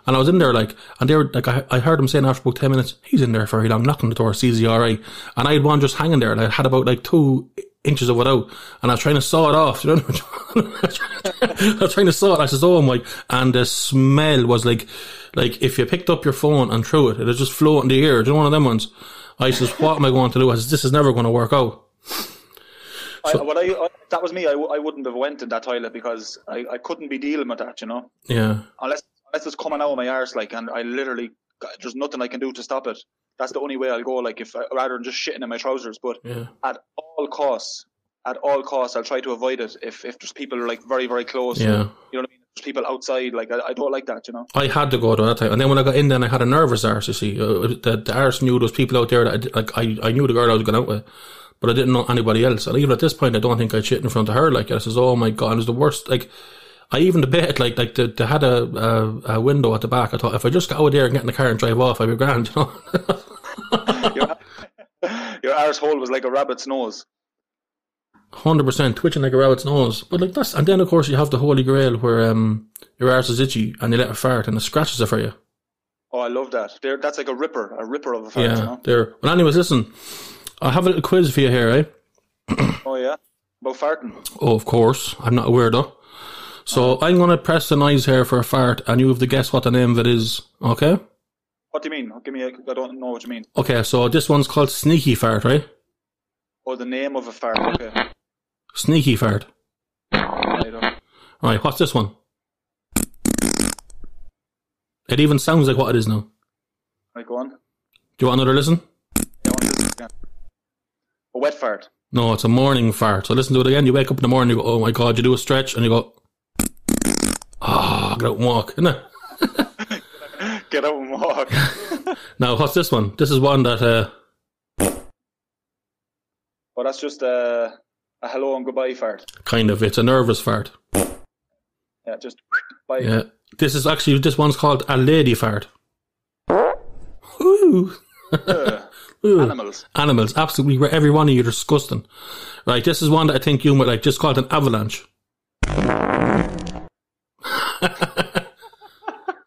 And I was in there, like, and they were like, I, I heard him saying after about ten minutes, "He's in there for very long, knocking the door, sees the RA." And I had one just hanging there, and I had about like two inches of it out, and I was trying to saw it off. You know, I was trying to saw it. I says, "Oh my!" And the smell was like, like if you picked up your phone and threw it, it was just float in the air. Do you know one of them ones? I says, "What am I going to do?" I says, "This is never going to work out." I, what I, I that was me. I wouldn't have went in that toilet because I, I couldn't be dealing with that, you know. Yeah, Unless unless it's coming out of my arse, like, and I literally there's nothing I can do to stop it. That's the only way I'll go. Like, if rather than just shitting in my trousers, but yeah. at all costs, at all costs, I'll try to avoid it. If if there's people like very very close, Yeah. you know what I mean. There's people outside, like I, I don't like that, you know. I had to go to that time, and then when I got in, then I had a nervous arse. You see, uh, the, the arse knew those people out there that I, like I, I knew the girl I was going out with, but I didn't know anybody else. And even at this point, I don't think I'd shit in front of her. Like I says, oh my god, it was the worst. Like I even debated, like like they, they had a, a a window at the back. I thought if I just got out there and get in the car and drive off, I'd be grand. You know, Your, your arsehole was like a rabbit's nose. hundred percent twitching like a rabbit's nose. But like that's, and then of course you have the holy grail where um your arse is itchy and you let it fart and it scratches it for you. Oh, I love that. There, that's like a ripper, a ripper of a fart, Yeah, you know. there. Well, anyways, listen, I have a little quiz for you here, eh? Oh yeah, about farting. Oh, of course. I'm not a weirdo. So uh-huh. I'm going to press the noise here for a fart, and you have to guess what the name of it is. Okay? What do you mean? Give me. A, I don't know what you mean. Okay, so this one's called Sneaky Fart, right? Oh, the name of a fart. Okay. Sneaky Fart. I don't. Right, what's this one? It even sounds like what it is now. Right, go on. Do you want another listen? Yeah, I want to listen again. A wet fart. No, it's a morning fart. So listen to it again. You wake up in the morning, you go, oh my god, you do a stretch, and you go, ah, get out and walk, isn't it? Get out and walk. Now, what's this one? This is one that, uh, well, that's just a, a hello and goodbye fart. kind of, it's a nervous fart. Yeah, just bye. Yeah. This is actually, this one's called a lady fart. Ooh. Uh, animals. Animals, absolutely, every one of you are disgusting. Right, this is one that I think you might like, just called an avalanche.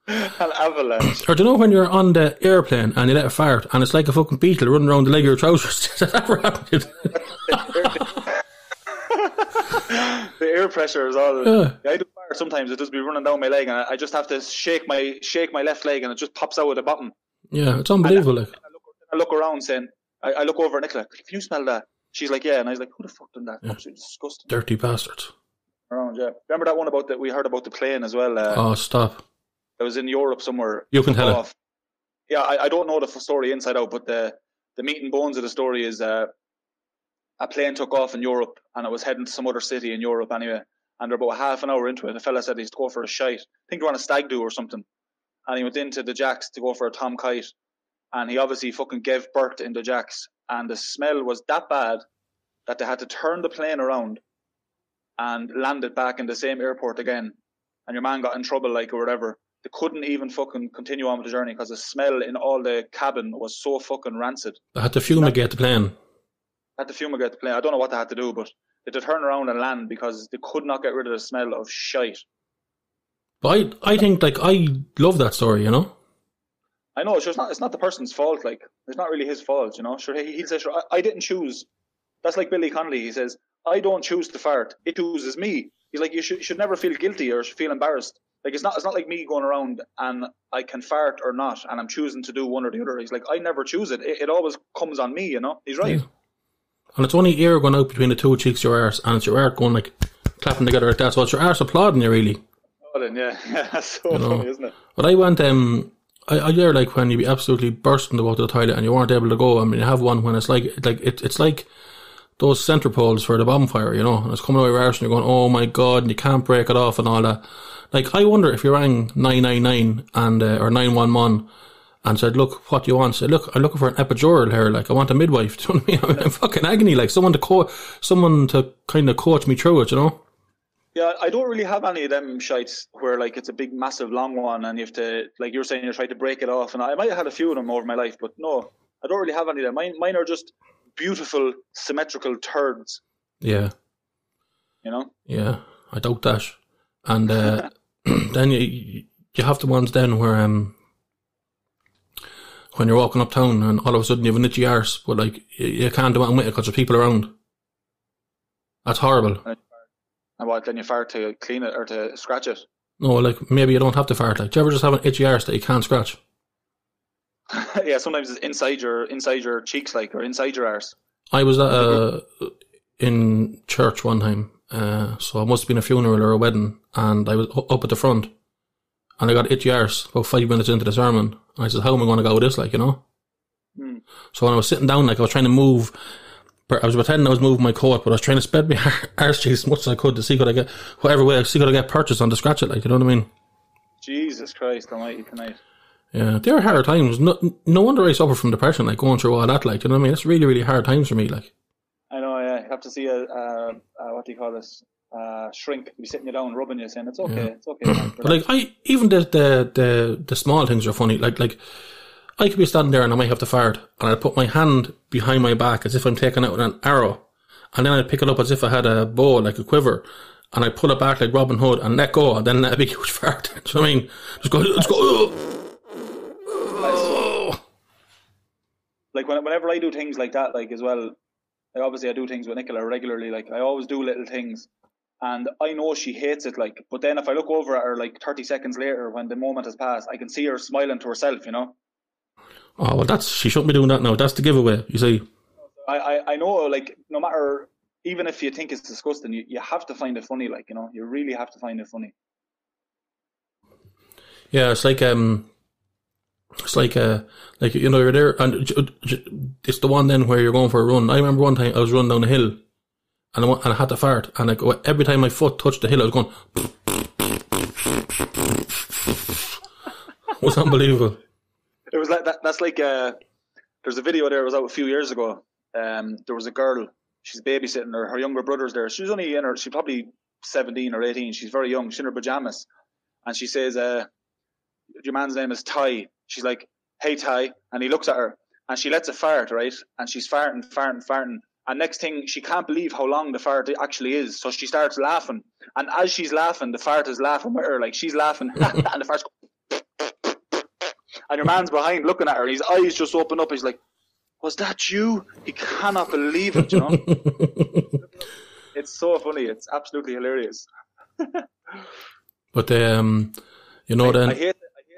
An avalanche. Or do you know when you're on the airplane and you let a fart and it's like a fucking beetle running around the leg of your trousers? Has that ever happened? the air pressure is all. Yeah. Yeah, I do fart sometimes. It just be running down my leg, and I, I just have to shake my shake my left leg, and it just pops out at the bottom. yeah, it's unbelievable. Like, I look, I look around saying, I, I look over at Nicola. Can you smell that? She's like, yeah, and I was like, who the fuck done that? Absolutely disgusting. dirty bastards. Around, yeah. Remember that one about that we heard about the plane as well? Uh, Oh, stop. It was in Europe somewhere. You can tell it. Yeah, I, I don't know the story inside out, but the the meat and bones of the story is uh, a plane took off in Europe and it was heading to some other city in Europe anyway. And they're about half an hour into it. The fella said he's to go for a shite. I think they're on a stag do or something. And he went into the Jacks to go for a Tom Kite. And he obviously fucking gave birth in the Jacks. And the smell was that bad that they had to turn the plane around and landed back in the same airport again. And your man got in trouble, like, or whatever they couldn't even fucking continue on with the journey because the smell in all the cabin was so fucking rancid. I had to fumigate the plane. Had to fumigate the plane. I don't know what they had to do, but they had to turn around and land because they could not get rid of the smell of shite. But I, I think, like, I love that story, you know? I know it's just not. It's not the person's fault. Like it's not really his fault. You know. Sure, he, he'll say, "Sure, I, I didn't choose." That's like Billy Connolly. He says, "I don't choose to fart. It chooses me." He's like, "You should, you should never feel guilty or feel embarrassed." Like it's not. It's not like me going around and I can fart or not, and I'm choosing to do one or the other. He's like, "I never choose it. It, it always comes on me." You know. He's right. Yeah. And it's only air going out between the two cheeks your arse, and it's your arse going, like, clapping together like that. So it's your arse applauding you, really. Then, yeah, that's so know. funny, isn't it? But I went, um, I, I hear like when you be absolutely bursting to go to the toilet and you aren't able to go. I mean, you have one when it's like, like it, it's like those centre poles for the bonfire, you know, and it's coming out of your arse and you're going, oh my god, and you can't break it off and all that. Like, I wonder if you rang 999 and, uh, or 911 and said, look, what do you want? Said, look, I'm looking for an epidural here. Like, I want a midwife. Do you know what I mean? I'm in fucking agony. Like, someone to co- someone to kind of coach me through it, you know? Yeah, I don't really have any of them shites where like it's a big, massive, long one, and you have to, like you were saying, you're trying to break it off. And I might have had a few of them over my life, but no, I don't really have any of them. Mine, mine are just beautiful, symmetrical turds. Yeah. You know? Yeah, I doubt that. And uh, then you you have the ones then where um when you're walking uptown and all of a sudden you have an itchy arse, but like you, you can't do anything with it because there's people around. That's horrible. And what, then you fart to clean it or to scratch it? No, like maybe you don't have to fart. Like, do you ever just have an itchy arse that you can't scratch? yeah, sometimes it's inside your inside your cheeks, like or inside your arse. I was uh, in church one time, uh, so it must have been a funeral or a wedding, and I was up at the front, and I got itchy arse about five minutes into the sermon, and I said, "How am I going to go with this?" Like, you know. Hmm. So when I was sitting down, like I was trying to move, I was pretending I was moving my coat, but I was trying to spread my arse cheeks as much as I could to see could I get whatever way, I see could I get purchase on to scratch it, like you know what I mean. Jesus Christ Almighty tonight. Yeah, they were hard times. No, no wonder I suffer from depression, like going through all that. Like, you know what I mean? It's really, really hard times for me. Like, I know. Yeah, you have to see a, what do you call this? Uh, shrink be sitting you down, rubbing you, saying it's okay, Yeah. it's okay. man, but like, I even the the the the small things are funny. Like, like I could be standing there and I might have to fart, and I'd put my hand behind my back as if I'm taking out an arrow, and then I'd pick it up as if I had a bow, like a quiver, and I pull it back like Robin Hood and let go, and then let a big huge fart. Do you know what I mean? Just go, let's go. Like when, whenever I do things like that, like as well, like obviously I do things with Nicola regularly. Like I always do little things, and I know she hates it. Like, but then if I look over at her like thirty seconds later, when the moment has passed, I can see her smiling to herself. You know, Oh well, that's she shouldn't be doing that now. That's the giveaway. You see. I I, I know like no matter even if you think it's disgusting, you, you have to find it funny. Like you know, you really have to find it funny. Yeah, it's like um, it's like uh, like you know you're there, and it's the one then where you're going for a run. I remember one time I was running down a hill, and I, wa- and I had to fart, and like every time my foot touched the hill, I was going. it was unbelievable. It was like that. That's like uh, there's a video there. It was out a few years ago. Um, there was a girl. She's babysitting her. Her younger brother's there. She's only in her. She's probably seventeen or eighteen. She's very young. She's in her pajamas, and she says, uh, "Your man's name is Ty." She's like, "Hey Ty," and he looks at her, and she lets a fart, right? And she's farting, farting, farting. And next thing, she can't believe how long the fart actually is. So she starts laughing, and as she's laughing, the fart is laughing with her. Like she's laughing, and the fart's and your man's behind looking at her, and his eyes just open up. He's like, "Was that you?" He cannot believe it. You know, it's so funny. It's absolutely hilarious. but um, you know I, then I hate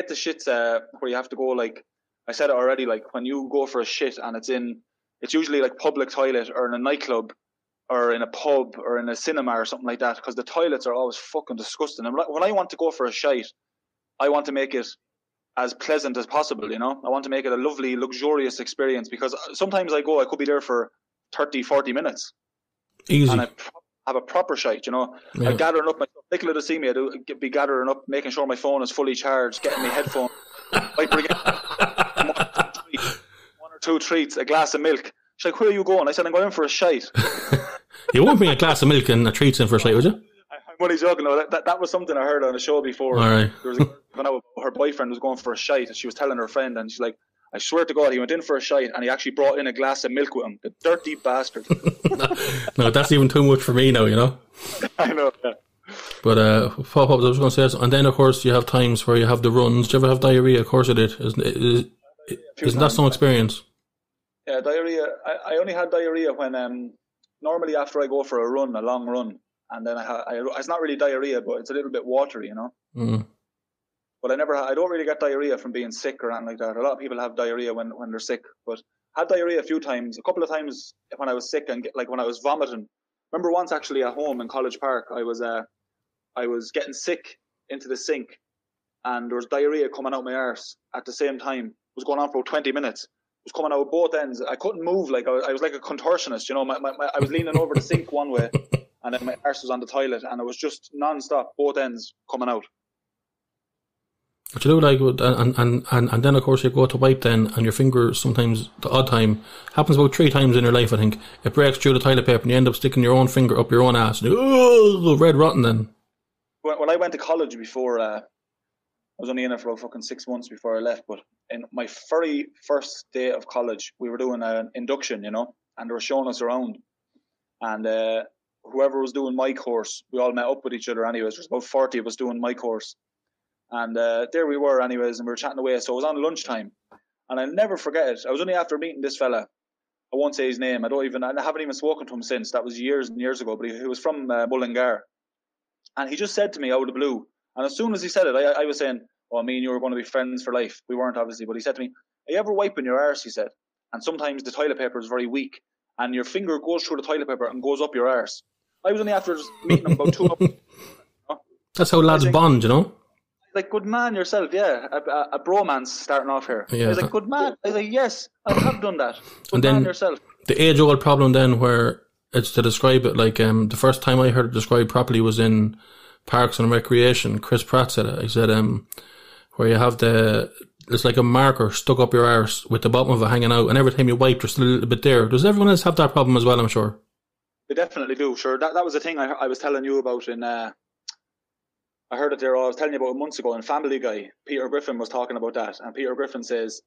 the shits uh, where you have to go like I said it already. Like when you go for a shit and it's in, it's usually like public toilet or in a nightclub or in a pub or in a cinema or something like that because the toilets are always fucking disgusting. And when I- want to go for a shite, I want to make it as pleasant as possible. You know, I want to make it a lovely, luxurious experience because sometimes I go, I could be there for 30, 40 minutes easy. and I have a proper shite. You know, Yeah. I'm gathering up my stuff. Nicola to see me. I do be gathering up, making sure my phone is fully charged, getting my headphone. I bring in one or two treats, one or two treats, a glass of milk. She's like, "Where are you going?" I said, "I'm going for a shite." you won't bring a glass of milk and a treats in for a shite, would you? I'm only joking. No, that, that that was something I heard on a show before. All right. There was a her boyfriend was going for a shite, and she was telling her friend, and she's like, "I swear to God, he went in for a shite, and he actually brought in a glass of milk with him. The dirty bastard." No, that's even too much for me now. You know. I know. Yeah. But uh, what was I was going to say? And then of course you have times where you have the runs. Do you ever have diarrhea? Of course I did. Isn't, is, isn't that some experience? Yeah, diarrhea. I, I only had diarrhea when um normally after I go for a run, a long run, and then I, ha- I it's not really diarrhea, but it's a little bit watery, you know. Mm. But I never, I don't really get diarrhea from being sick or anything like that. A lot of people have diarrhea when when they're sick, but had diarrhea a few times, a couple of times when I was sick and like when I was vomiting. Remember once actually at home in College Park, I was uh I was getting sick into the sink, and there was diarrhea coming out my arse at the same time. It was going on for about twenty minutes. It was coming out both ends. I couldn't move. Like I was, I was like a contortionist. You know, my, my, my, I was leaning over the sink one way, and then my arse was on the toilet, and it was just non-stop, both ends coming out. What you do like, and, and, and, and then of course you go to wipe then, and your finger sometimes, the odd time, happens about three times in your life, I think. It breaks through the toilet paper and you end up sticking your own finger up your own ass. And you, red rotten then. when, when I went to college before, uh, I was only in it for about fucking six months before I left. But in my very first day of college, we were doing an induction, you know, and they were showing us around. And uh, whoever was doing my course, we all met up with each other. Anyways, there's about forty of us doing my course, and uh, there we were, anyways, and we were chatting away. So it was on lunchtime, and I'll never forget it. I was only after meeting this fella. I won't say his name. I don't even. I haven't even spoken to him since. That was years and years ago. But he, he was from uh, Mullingar, and he just said to me out of the blue. And as soon as he said it, I, I was saying, "Oh, me and you were going to be friends for life." We weren't obviously, but he said to me, "Are you ever wiping your arse?" He said, and sometimes the toilet paper is very weak, and your finger goes through the toilet paper and goes up your arse. I was only after meeting him about two. That's how lads think- bond, you know? Like, good man yourself, yeah. A, a, a bromance starting off here. Yeah. I was like, good man. I was like, yes, I have done that. Good And then- man yourself. the age old problem then where it's to describe it like um the first time I heard it described properly was in Parks and Recreation. Chris Pratt said it. He said um where you have the it's like a marker stuck up your arse with the bottom of it hanging out and every time you wipe there's still a little bit there. Does everyone else have that problem as well, I'm sure? They definitely do. Sure, that that was the thing I, I was telling you about in. Uh, I heard it there. I was telling you about months ago in Family Guy. Peter Griffin was talking about that, and Peter Griffin says,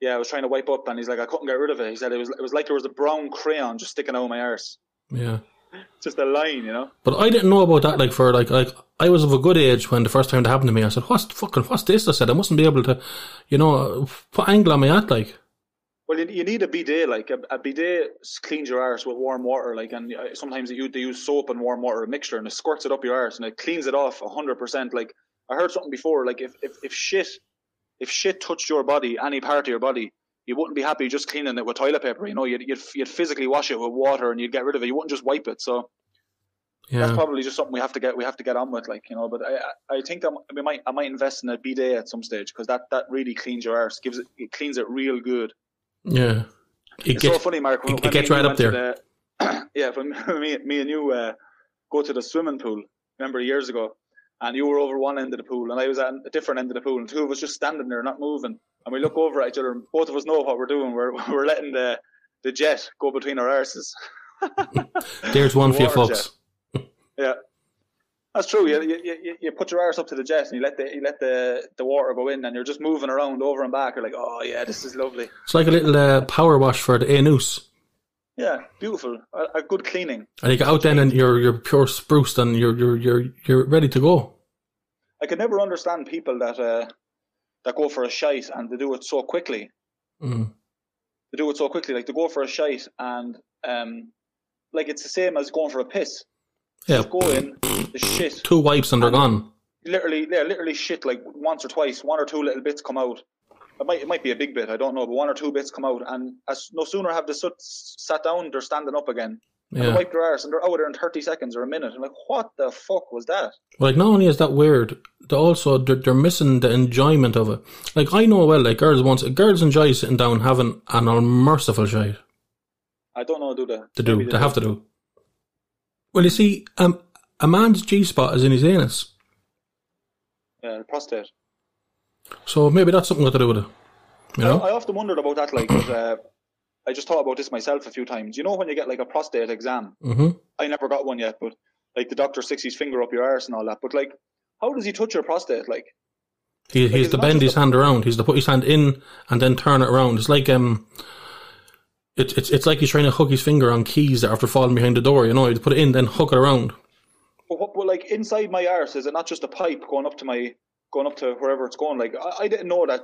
"Yeah, I was trying to wipe up, and he's like, I couldn't get rid of it." He said it was it was like there was a brown crayon just sticking out of my arse, Yeah. just a line, you know. But I didn't know about that like for like like I was of a good age when the first time it happened to me. I said, What's fucking what's this? I said I mustn't be able to you know what angle am I at like? Well, you, you need a bidet. Like a, a bidet cleans your arse with warm water. Like, and uh, sometimes you, use, they use soap and warm water mixture, and it squirts it up your arse, and it cleans it off hundred percent. Like I heard something before. Like if, if if shit if shit touched your body, any part of your body, you wouldn't be happy just cleaning it with toilet paper. You know, you'd you'd, you'd physically wash it with water, and you'd get rid of it. You wouldn't just wipe it. So yeah. that's probably just something we have to get we have to get on with. Like you know, but I I I think I'm, we might I might invest in a bidet at some stage because that that really cleans your arse, gives it it cleans it real good. Yeah. It It's so gets, funny, Mark. When, it when gets right up there. The, yeah, when me, me and you uh, go to the swimming pool, remember years ago, and you were over one end of the pool, and I was at a different end of the pool, and two of us just standing there, not moving, and we look over at each other, and both of us know what we're doing. We're we're letting the the jet go between our arses. there's one for you folks. Yeah. That's true. You, you, you, put your arse up to the jet and you let the you let the, the water go in and you're just moving around over and back. You're like, oh yeah, this is lovely. It's like a little uh, power wash for the anus. Yeah, beautiful. A, a good cleaning. And you get out then and you're you're pure spruced and you're you're you're you're ready to go. I could never understand people that uh, that go for a shite and they do it so quickly. Mm. They do it so quickly, like they go for a shite and um, like it's the same as going for a piss. Yeah. Just go in, the shit, Two wipes and they're gone. literally, yeah, literally shit like once or twice, one or two little bits come out. It might, it might be a big bit, I don't know, but one or two bits come out, and as no sooner have the soot sat down, they're standing up again. And they wipe their arse, and they're out there in thirty seconds or a minute. I'm like, what the fuck was that? Like not only is that weird, they also they're, they're missing the enjoyment of it. Like I know well, like girls once girls enjoy sitting down having an unmerciful shite. I don't know, do they? They do. Maybe They have to do. Well, you see, um, a man's G spot is in his anus, Yeah, prostate. so maybe that's something got to do with it. You know? I, I often wondered about that. Like, uh, I just thought about this myself a few times. You know, when you get like a prostate exam, hmm I never got one yet, but like the doctor sticks his finger up your arse and all that. But like, how does he touch your prostate? Like, He, he's it's to bend his hand around. He's to put his hand in and then turn it around. It's like um, it's it's it's like he's trying to hook his finger on keys that after falling behind the door. You know, you put it in, then hook it around. But, what- but like inside my arse, is it not just a pipe going up to my going up to wherever it's going? Like, I, I didn't know that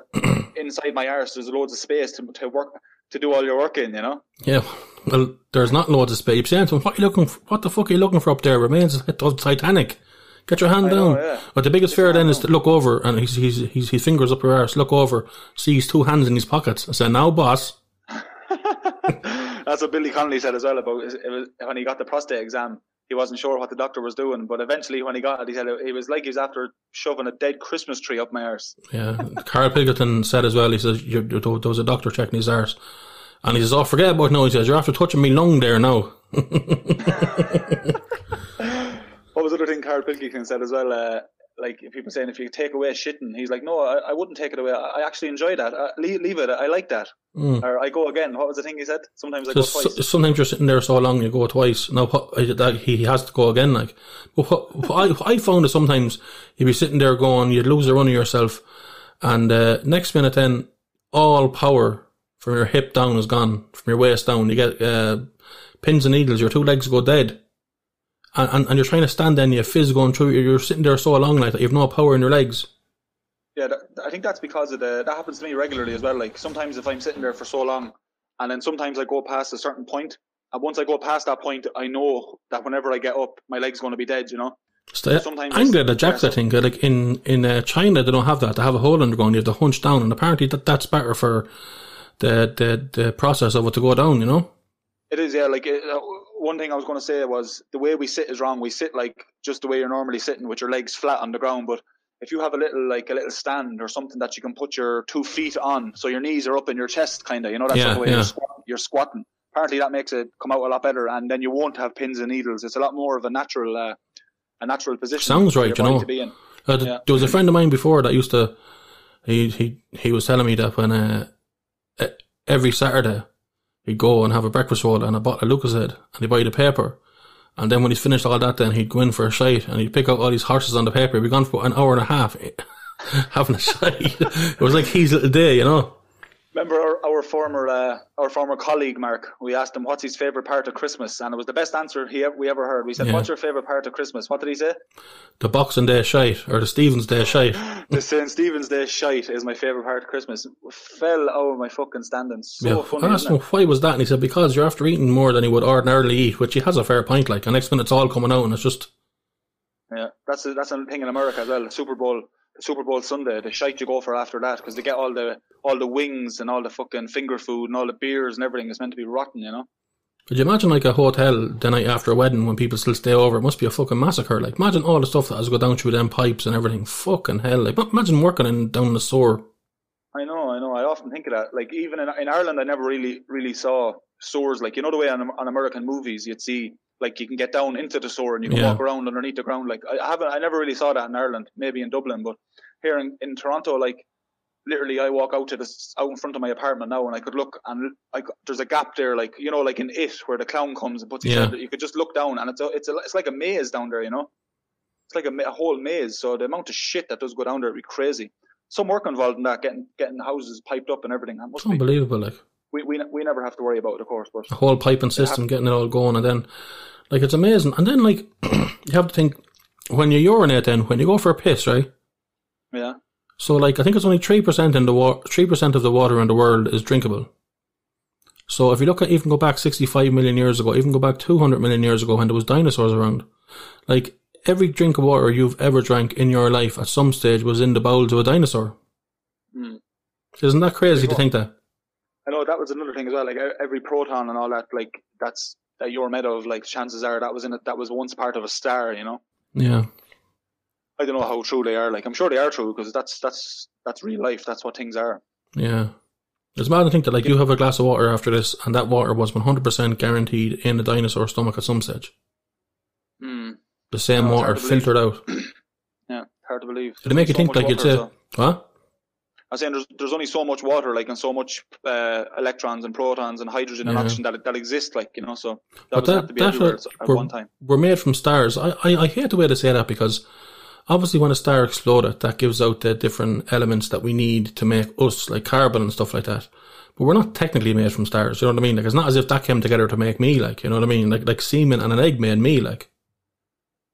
inside my arse there's loads of space to to work to do all your work in. You know. Yeah. Well, there's not loads of space. You're saying what are you looking for? What the fuck are you looking for up there? Remains of Titanic. Get your hand I know, down. yeah. But the biggest fear then is to look over and he's, he's, he's, his fingers up your arse, look over, see his two hands in his pockets. I said, now boss. That's what Billy Connolly said as well about when he got the prostate exam. He wasn't sure what the doctor was doing, but eventually when he got it, he said it, it was like he was after shoving a dead Christmas tree up my arse. Yeah. Carl Pilkington said as well, he says, you, you, there was a doctor checking his arse. And he says, oh, forget about it now. He says, you're after touching me lung there now. What was the other thing Carl Pilkington said as well? Uh, like people saying if you take away shitting, he's like, no, I, I wouldn't take it away. I, I actually enjoy that. Uh, leave, leave it. I like that. Mm. Or I go again. What was the thing he said? Sometimes I go twice. so- sometimes you're sitting there so long, you go twice. Now what, that, he has to go again. Like, but what, what I, I found is sometimes you'd be sitting there going, you'd lose a run of yourself, and uh, next minute then all power from your hip down is gone, from your waist down. You get uh, pins and needles. Your two legs go dead. And, and, and you're trying to stand there and you fizz going through you. You're sitting there so long like that. You have no power in your legs. Yeah, that, I think that's because of the. That happens to me regularly as well. Like sometimes if I'm sitting there for so long, and then sometimes I go past a certain point, and once I go past that point, I know that whenever I get up, my leg's going to be dead. You know. So, Sometimes I'm glad that Jack's yeah, that thing. Like in in uh, China, they don't have that. They have a hole in the ground. You have to hunch down, and apparently that that's better for the the the process of it to go down. You know. It is, yeah. Like it, uh, one thing I was going to say was the way we sit is wrong. We sit like just the way you're normally sitting, with your legs flat on the ground. But if you have a little like a little stand or something that you can put your two feet on, so your knees are up in your chest, kind of, you know, that's Yeah, the way yeah. you're, squat- you're squatting. Apparently, that makes it come out a lot better, and then you won't have pins and needles. It's a lot more of a natural, uh, a natural position. Sounds right, you know. To be in. Uh, Yeah. There was a friend of mine before that used to. He he he was telling me that when uh, every Saturday he'd go and have a breakfast roll and a bottle of Lucozade and he'd buy the paper. And then when he's finished all that, then he'd go in for a shite and he'd pick out all these horses on the paper. He'd be gone for an hour and a half having a shite. it was like his little day, you know. Remember our, our former uh, our former colleague Mark? We asked him what's his favorite part of Christmas, and it was the best answer he we ever heard. We said, Yeah. "What's your favorite part of Christmas?" What did he say? The Boxing Day shite or the Stephen's Day shite. the St. Stephen's Day shite is my favourite part of Christmas. Fell out of my fucking standing. So Yeah, funny, I asked him why was that, and he said because you're after eating more than he would ordinarily eat, which he has a fair point. Like, and next minute it's all coming out, and it's just Yeah, that's a, that's a thing in America as well. Super Bowl, Super Bowl Sunday, the shite you go for after that because they get all the all the wings and all the fucking finger food and all the beers and everything is meant to be rotten, you know. Could you imagine like a hotel the night after a wedding when people still stay over? It must be a fucking massacre. Like, imagine all the stuff that has to go down through them pipes and everything. Fucking hell. Like, ma- imagine working in down the sewer. I know, I know. I often think of that. Like even in in Ireland, I never really really saw sewers. Like you know the way on on American movies, you'd see like you can get down into the sewer and you can Yeah. walk around underneath the ground. Like I haven't, I never really saw that in Ireland. Maybe in Dublin, but here in, in Toronto, like literally, I walk out to this out in front of my apartment now, and I could look and like there's a gap there, like you know, like in It, where the clown comes and puts Yeah. head. You could just look down, and it's a, it's a, it's like a maze down there, you know. It's like a, a whole maze. So the amount of shit that does go down there would be crazy. Some work involved in that, getting getting houses piped up and everything. That must It's be. unbelievable. Like, We, we we never have to worry about it, of course, but a whole piping system, getting it all going, and then, like, it's amazing. And then, like, you have to think when you urinate, then when you go for a piss, right? yeah, So, like, I think it's only three percent in the wa- three percent of the water in the world is drinkable. So, if you look at even go back sixty-five million years ago, even go back two hundred million years ago when there was dinosaurs around, like every drink of water you've ever drank in your life at some stage was in the bowels of a dinosaur. Mm. Isn't that crazy to think that? I know that was another thing as well. Like every proton and all that, like that's that you're made of. Like chances are that was in it. That was once part of a star. You know, Yeah, I don't know how true they are. Like I'm sure they are true because that's that's that's real life. That's what things are. yeah. It's mad to think that like you have a glass of water after this, and that water was one hundred percent guaranteed in a dinosaur stomach at some stage. Hmm. The same No, water to believe. filtered out. Yeah, hard to believe. It make you think like you'd water, say, so- what? I'm saying there's there's only so much water, like, and so much uh, electrons and protons and hydrogen and Yeah. oxygen that that exist, like, you know. So that that- have to be everywhere was- at one time. We're made from stars. I, I, I hate the way they say that because obviously when a star exploded, that gives out the different elements that we need to make us, like carbon and stuff like that. But we're not technically made from stars. You know what I mean? Like it's not as if that came together to make me. Like you know what I mean? Like like semen and an egg made me. Like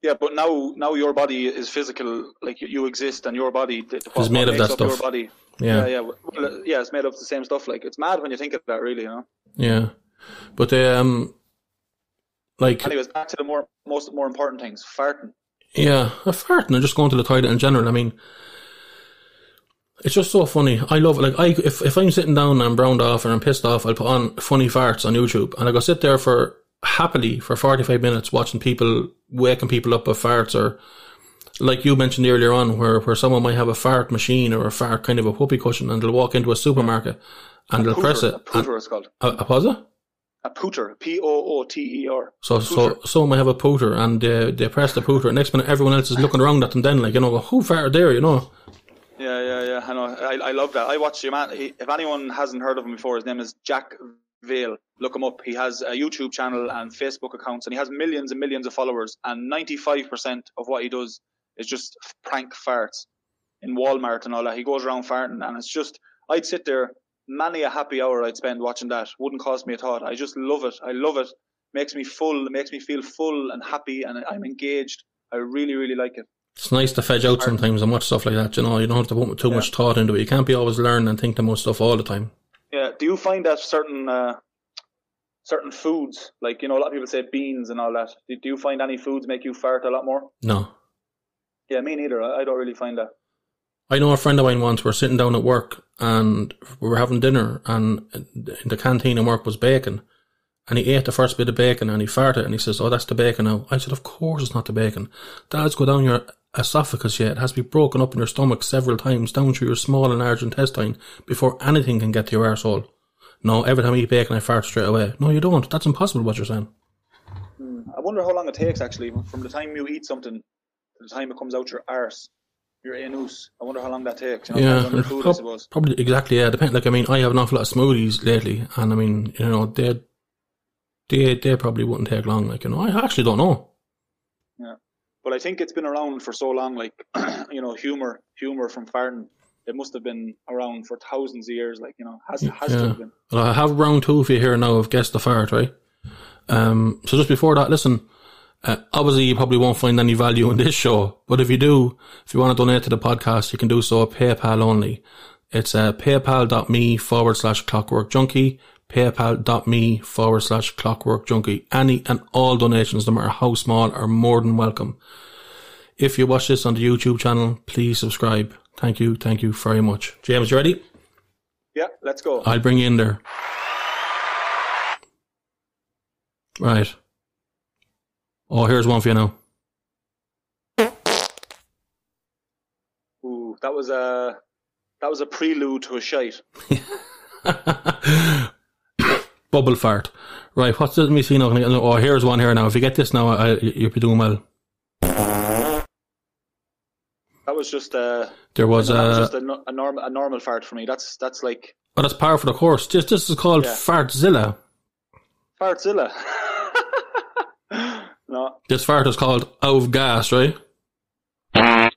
Yeah, but now now your body is physical, like you, you exist, and your body what, Is made what of that up Your stuff. body. yeah, Yeah, yeah, well, uh, yeah. It's made of the same stuff. Like it's mad when you think of that, really. You know. yeah. But um, like Anyways, back to the more most more important things. Farting. Yeah, a fart and just going to the toilet in general. I mean, it's just so funny. I love it. Like, I if if I'm sitting down and I'm browned off and I'm pissed off, I'll put on funny farts on YouTube and I go sit there for happily for 45 minutes watching people waking people up with farts or like you mentioned earlier on where, where someone might have a fart machine or a fart kind of a whoopee cushion and they'll walk into a supermarket and they'll press it. A pooter is called. a, a, it? A pooter, P O O T E R. So, so some might have a pooter and they, they press the pooter. and Next minute, everyone else is looking around at them. Then, like you know, who farted there? You know. Yeah, yeah, yeah. I know. I, I love that. I watch your man. He, if anyone hasn't heard of him before, his name is Jack Vale. Look him up. He has a YouTube channel and Facebook accounts, and he has millions and millions of followers. And ninety-five percent of what he does is just prank farts in Walmart and all that. He goes around farting, and it's just. I'd sit there many a happy hour I'd spend watching that. Wouldn't cost me a thought. I just love it. I love it. Makes me full. Makes me feel full and happy, and I'm engaged. I really, really like it. It's nice to fedge out sometimes and watch stuff like that. You know, you don't have to put too Yeah. much thought into it. You can't be always learning and thinking about stuff all the time. Yeah. Do you find that certain uh, certain foods, like you know, a lot of people say beans and all that. Do, do you find any foods make you fart a lot more? No. Yeah, me neither. I, I don't really find that. I know a friend of mine once, we're sitting down at work and we were having dinner and in the canteen at work was bacon. And he ate the first bit of bacon and he farted and he says, Oh, that's the bacon now. I said, Of course it's not the bacon. Dad's go down your esophagus yet. It has to be broken up in your stomach several times down through your small and large intestine before anything can get to your arsehole. No, every time I eat bacon I fart straight away. No, you don't. That's impossible what you're saying. I wonder how long it takes actually from the time you eat something to the time it comes out your arse, your anus. I wonder how long that takes. You know, Yeah, depends on the food, I prob- suppose. probably exactly. Yeah, depend. Like I mean, I have an awful lot of smoothies lately, and I mean, you know, they they they probably wouldn't take long. Like you know, I actually don't know. But I think it's been around for so long, like you know, humor, humor from farting. It must have been around for thousands of years. Like you know, has has to Yeah. have been. Well, I have round two for you here now of guess the fart, right? Um, so just before that, listen. Uh, obviously, you probably won't find any value in this show, but if you do, if you want to donate to the podcast, you can do so at PayPal only. It's uh, paypal.me forward slash clockwork junkie, paypal.me forward slash clockwork junkie. Any and all donations, no matter how small, are more than welcome. If you watch this on the YouTube channel, please subscribe. Thank you, thank you very much. James, you ready? Yeah, let's go. I'll bring you in there. Right. Oh, here's one for you now. Ooh, that was a that was a prelude to a shite. Bubble fart. Right, what's? Let me see now. Oh, here's one here now. If you get this now, I, you'll be doing well. That was just a. There was that was a. just a, a normal a normal fart for me. That's that's like Oh, that's par for the course. This, this is called Yeah. Fartzilla. fartzilla. no, This fart is called out gas, right?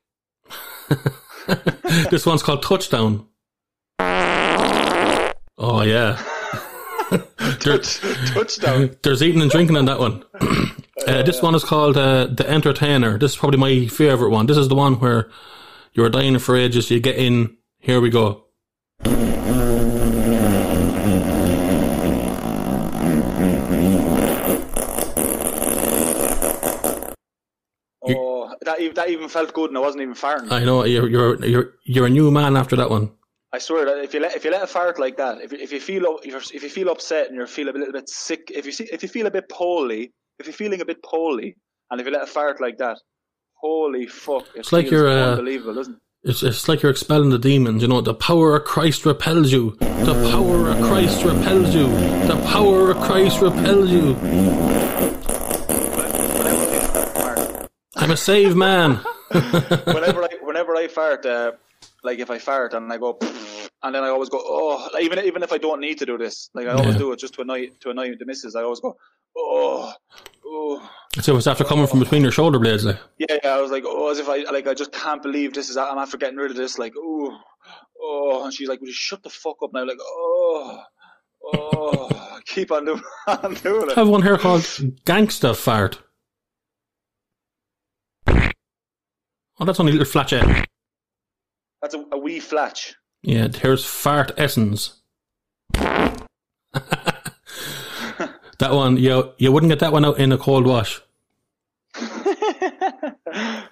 this one's called touchdown. Oh yeah. Touch, touchdown. There's eating and drinking in that one. uh, this one is called uh, The Entertainer. This is probably my favourite one. This is the one where you're dying for ages, you get in, here we go. Oh, that that even felt good, and I wasn't even firing. I know, you're, you're, you're, you're a new man after that one. I swear that if you let if you let a fart like that, if you- if you feel if, you feel upset and you feel a little bit sick, if you see if you feel a bit poorly, if you're feeling a bit poorly, and if you let a fart like that, holy fuck, it It's like you're, uh, unbelievable, isn't it? It's, it's like you're expelling the demons, you know, the power of Christ repels you. The power of Christ repels you. The power of Christ repels you. I'm a saved man. whenever I whenever I fart, uh, like if I fart and I go, and then I always go, oh, like, even even if I don't need to do this, like I always Yeah. do it just to annoy to annoy the missus. I always go, oh, oh. So it's after coming from between your shoulder blades, like. Yeah, yeah, I was like, oh, as if I like, I just can't believe this is. I'm after getting rid of this. Like, oh, oh, and she's like, "Will you shut the fuck up now?" Like, oh, oh, keep on doing, on doing I it. have one here called Gangsta Fart. Oh, that's only a little flat. That's a, a wee flatch. Yeah, there's Fart Essence. that one, you, you wouldn't get that one out in a cold wash. My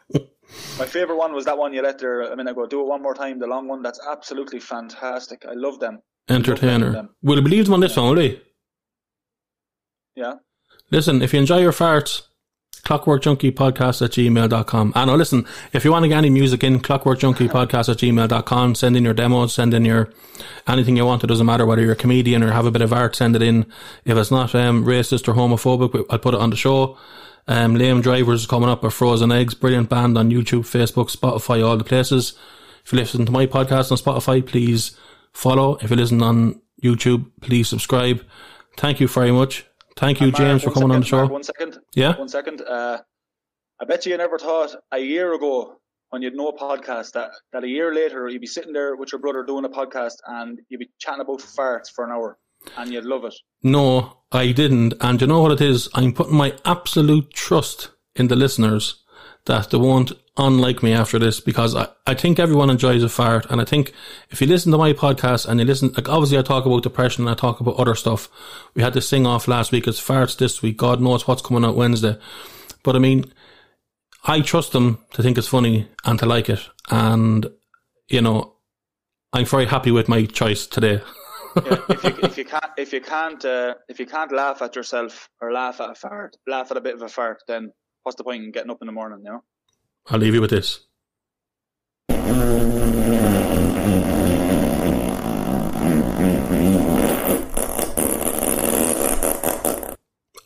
favorite one was that one you let there a minute ago. Do it one more time. The long one. That's absolutely fantastic. I love them. Entertainer. them. Will you believe them on this one, will you? Yeah. Listen, if you enjoy your farts, clockworkjunkiepodcast at gmail.com. And now listen, if you want to get any music in, clockworkjunkiepodcast at gmail.com, send in your demos, send in your anything you want. It doesn't matter whether you're a comedian or have a bit of art, send it in. If it's not um, racist or homophobic, I'll put it on the show. Um, Lame Drivers is coming up with Frozen Eggs, brilliant band on YouTube, Facebook, Spotify, all the places. If you listen to my podcast on Spotify, please follow. If you listen on YouTube, please subscribe. Thank you very much. Thank you, And Mark, James, for coming on the show. Mark, one second. Yeah? One second. Uh, I bet you never thought a year ago when you'd no podcast that, that a year later you'd be sitting there with your brother doing a podcast and you'd be chatting about farts for an hour and you'd love it. No, I didn't. And you know what it is? I'm putting my absolute trust in the listeners that they won't unlike me after this because I, I think everyone enjoys a fart. And I think if you listen to my podcast and you listen, like obviously I talk about depression and I talk about other stuff. We had this sing off last week. It's farts this week. God knows what's coming out Wednesday. But I mean, I trust them to think it's funny and to like it. And, you know, I'm very happy with my choice today. Yeah, if you if you can't if you can't uh, if you can't laugh at yourself or laugh at a fart, laugh at a bit of a fart, then what's the point in getting up in the morning? You know. I'll leave you with this.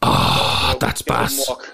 Ah, that's Get up and bass. walk.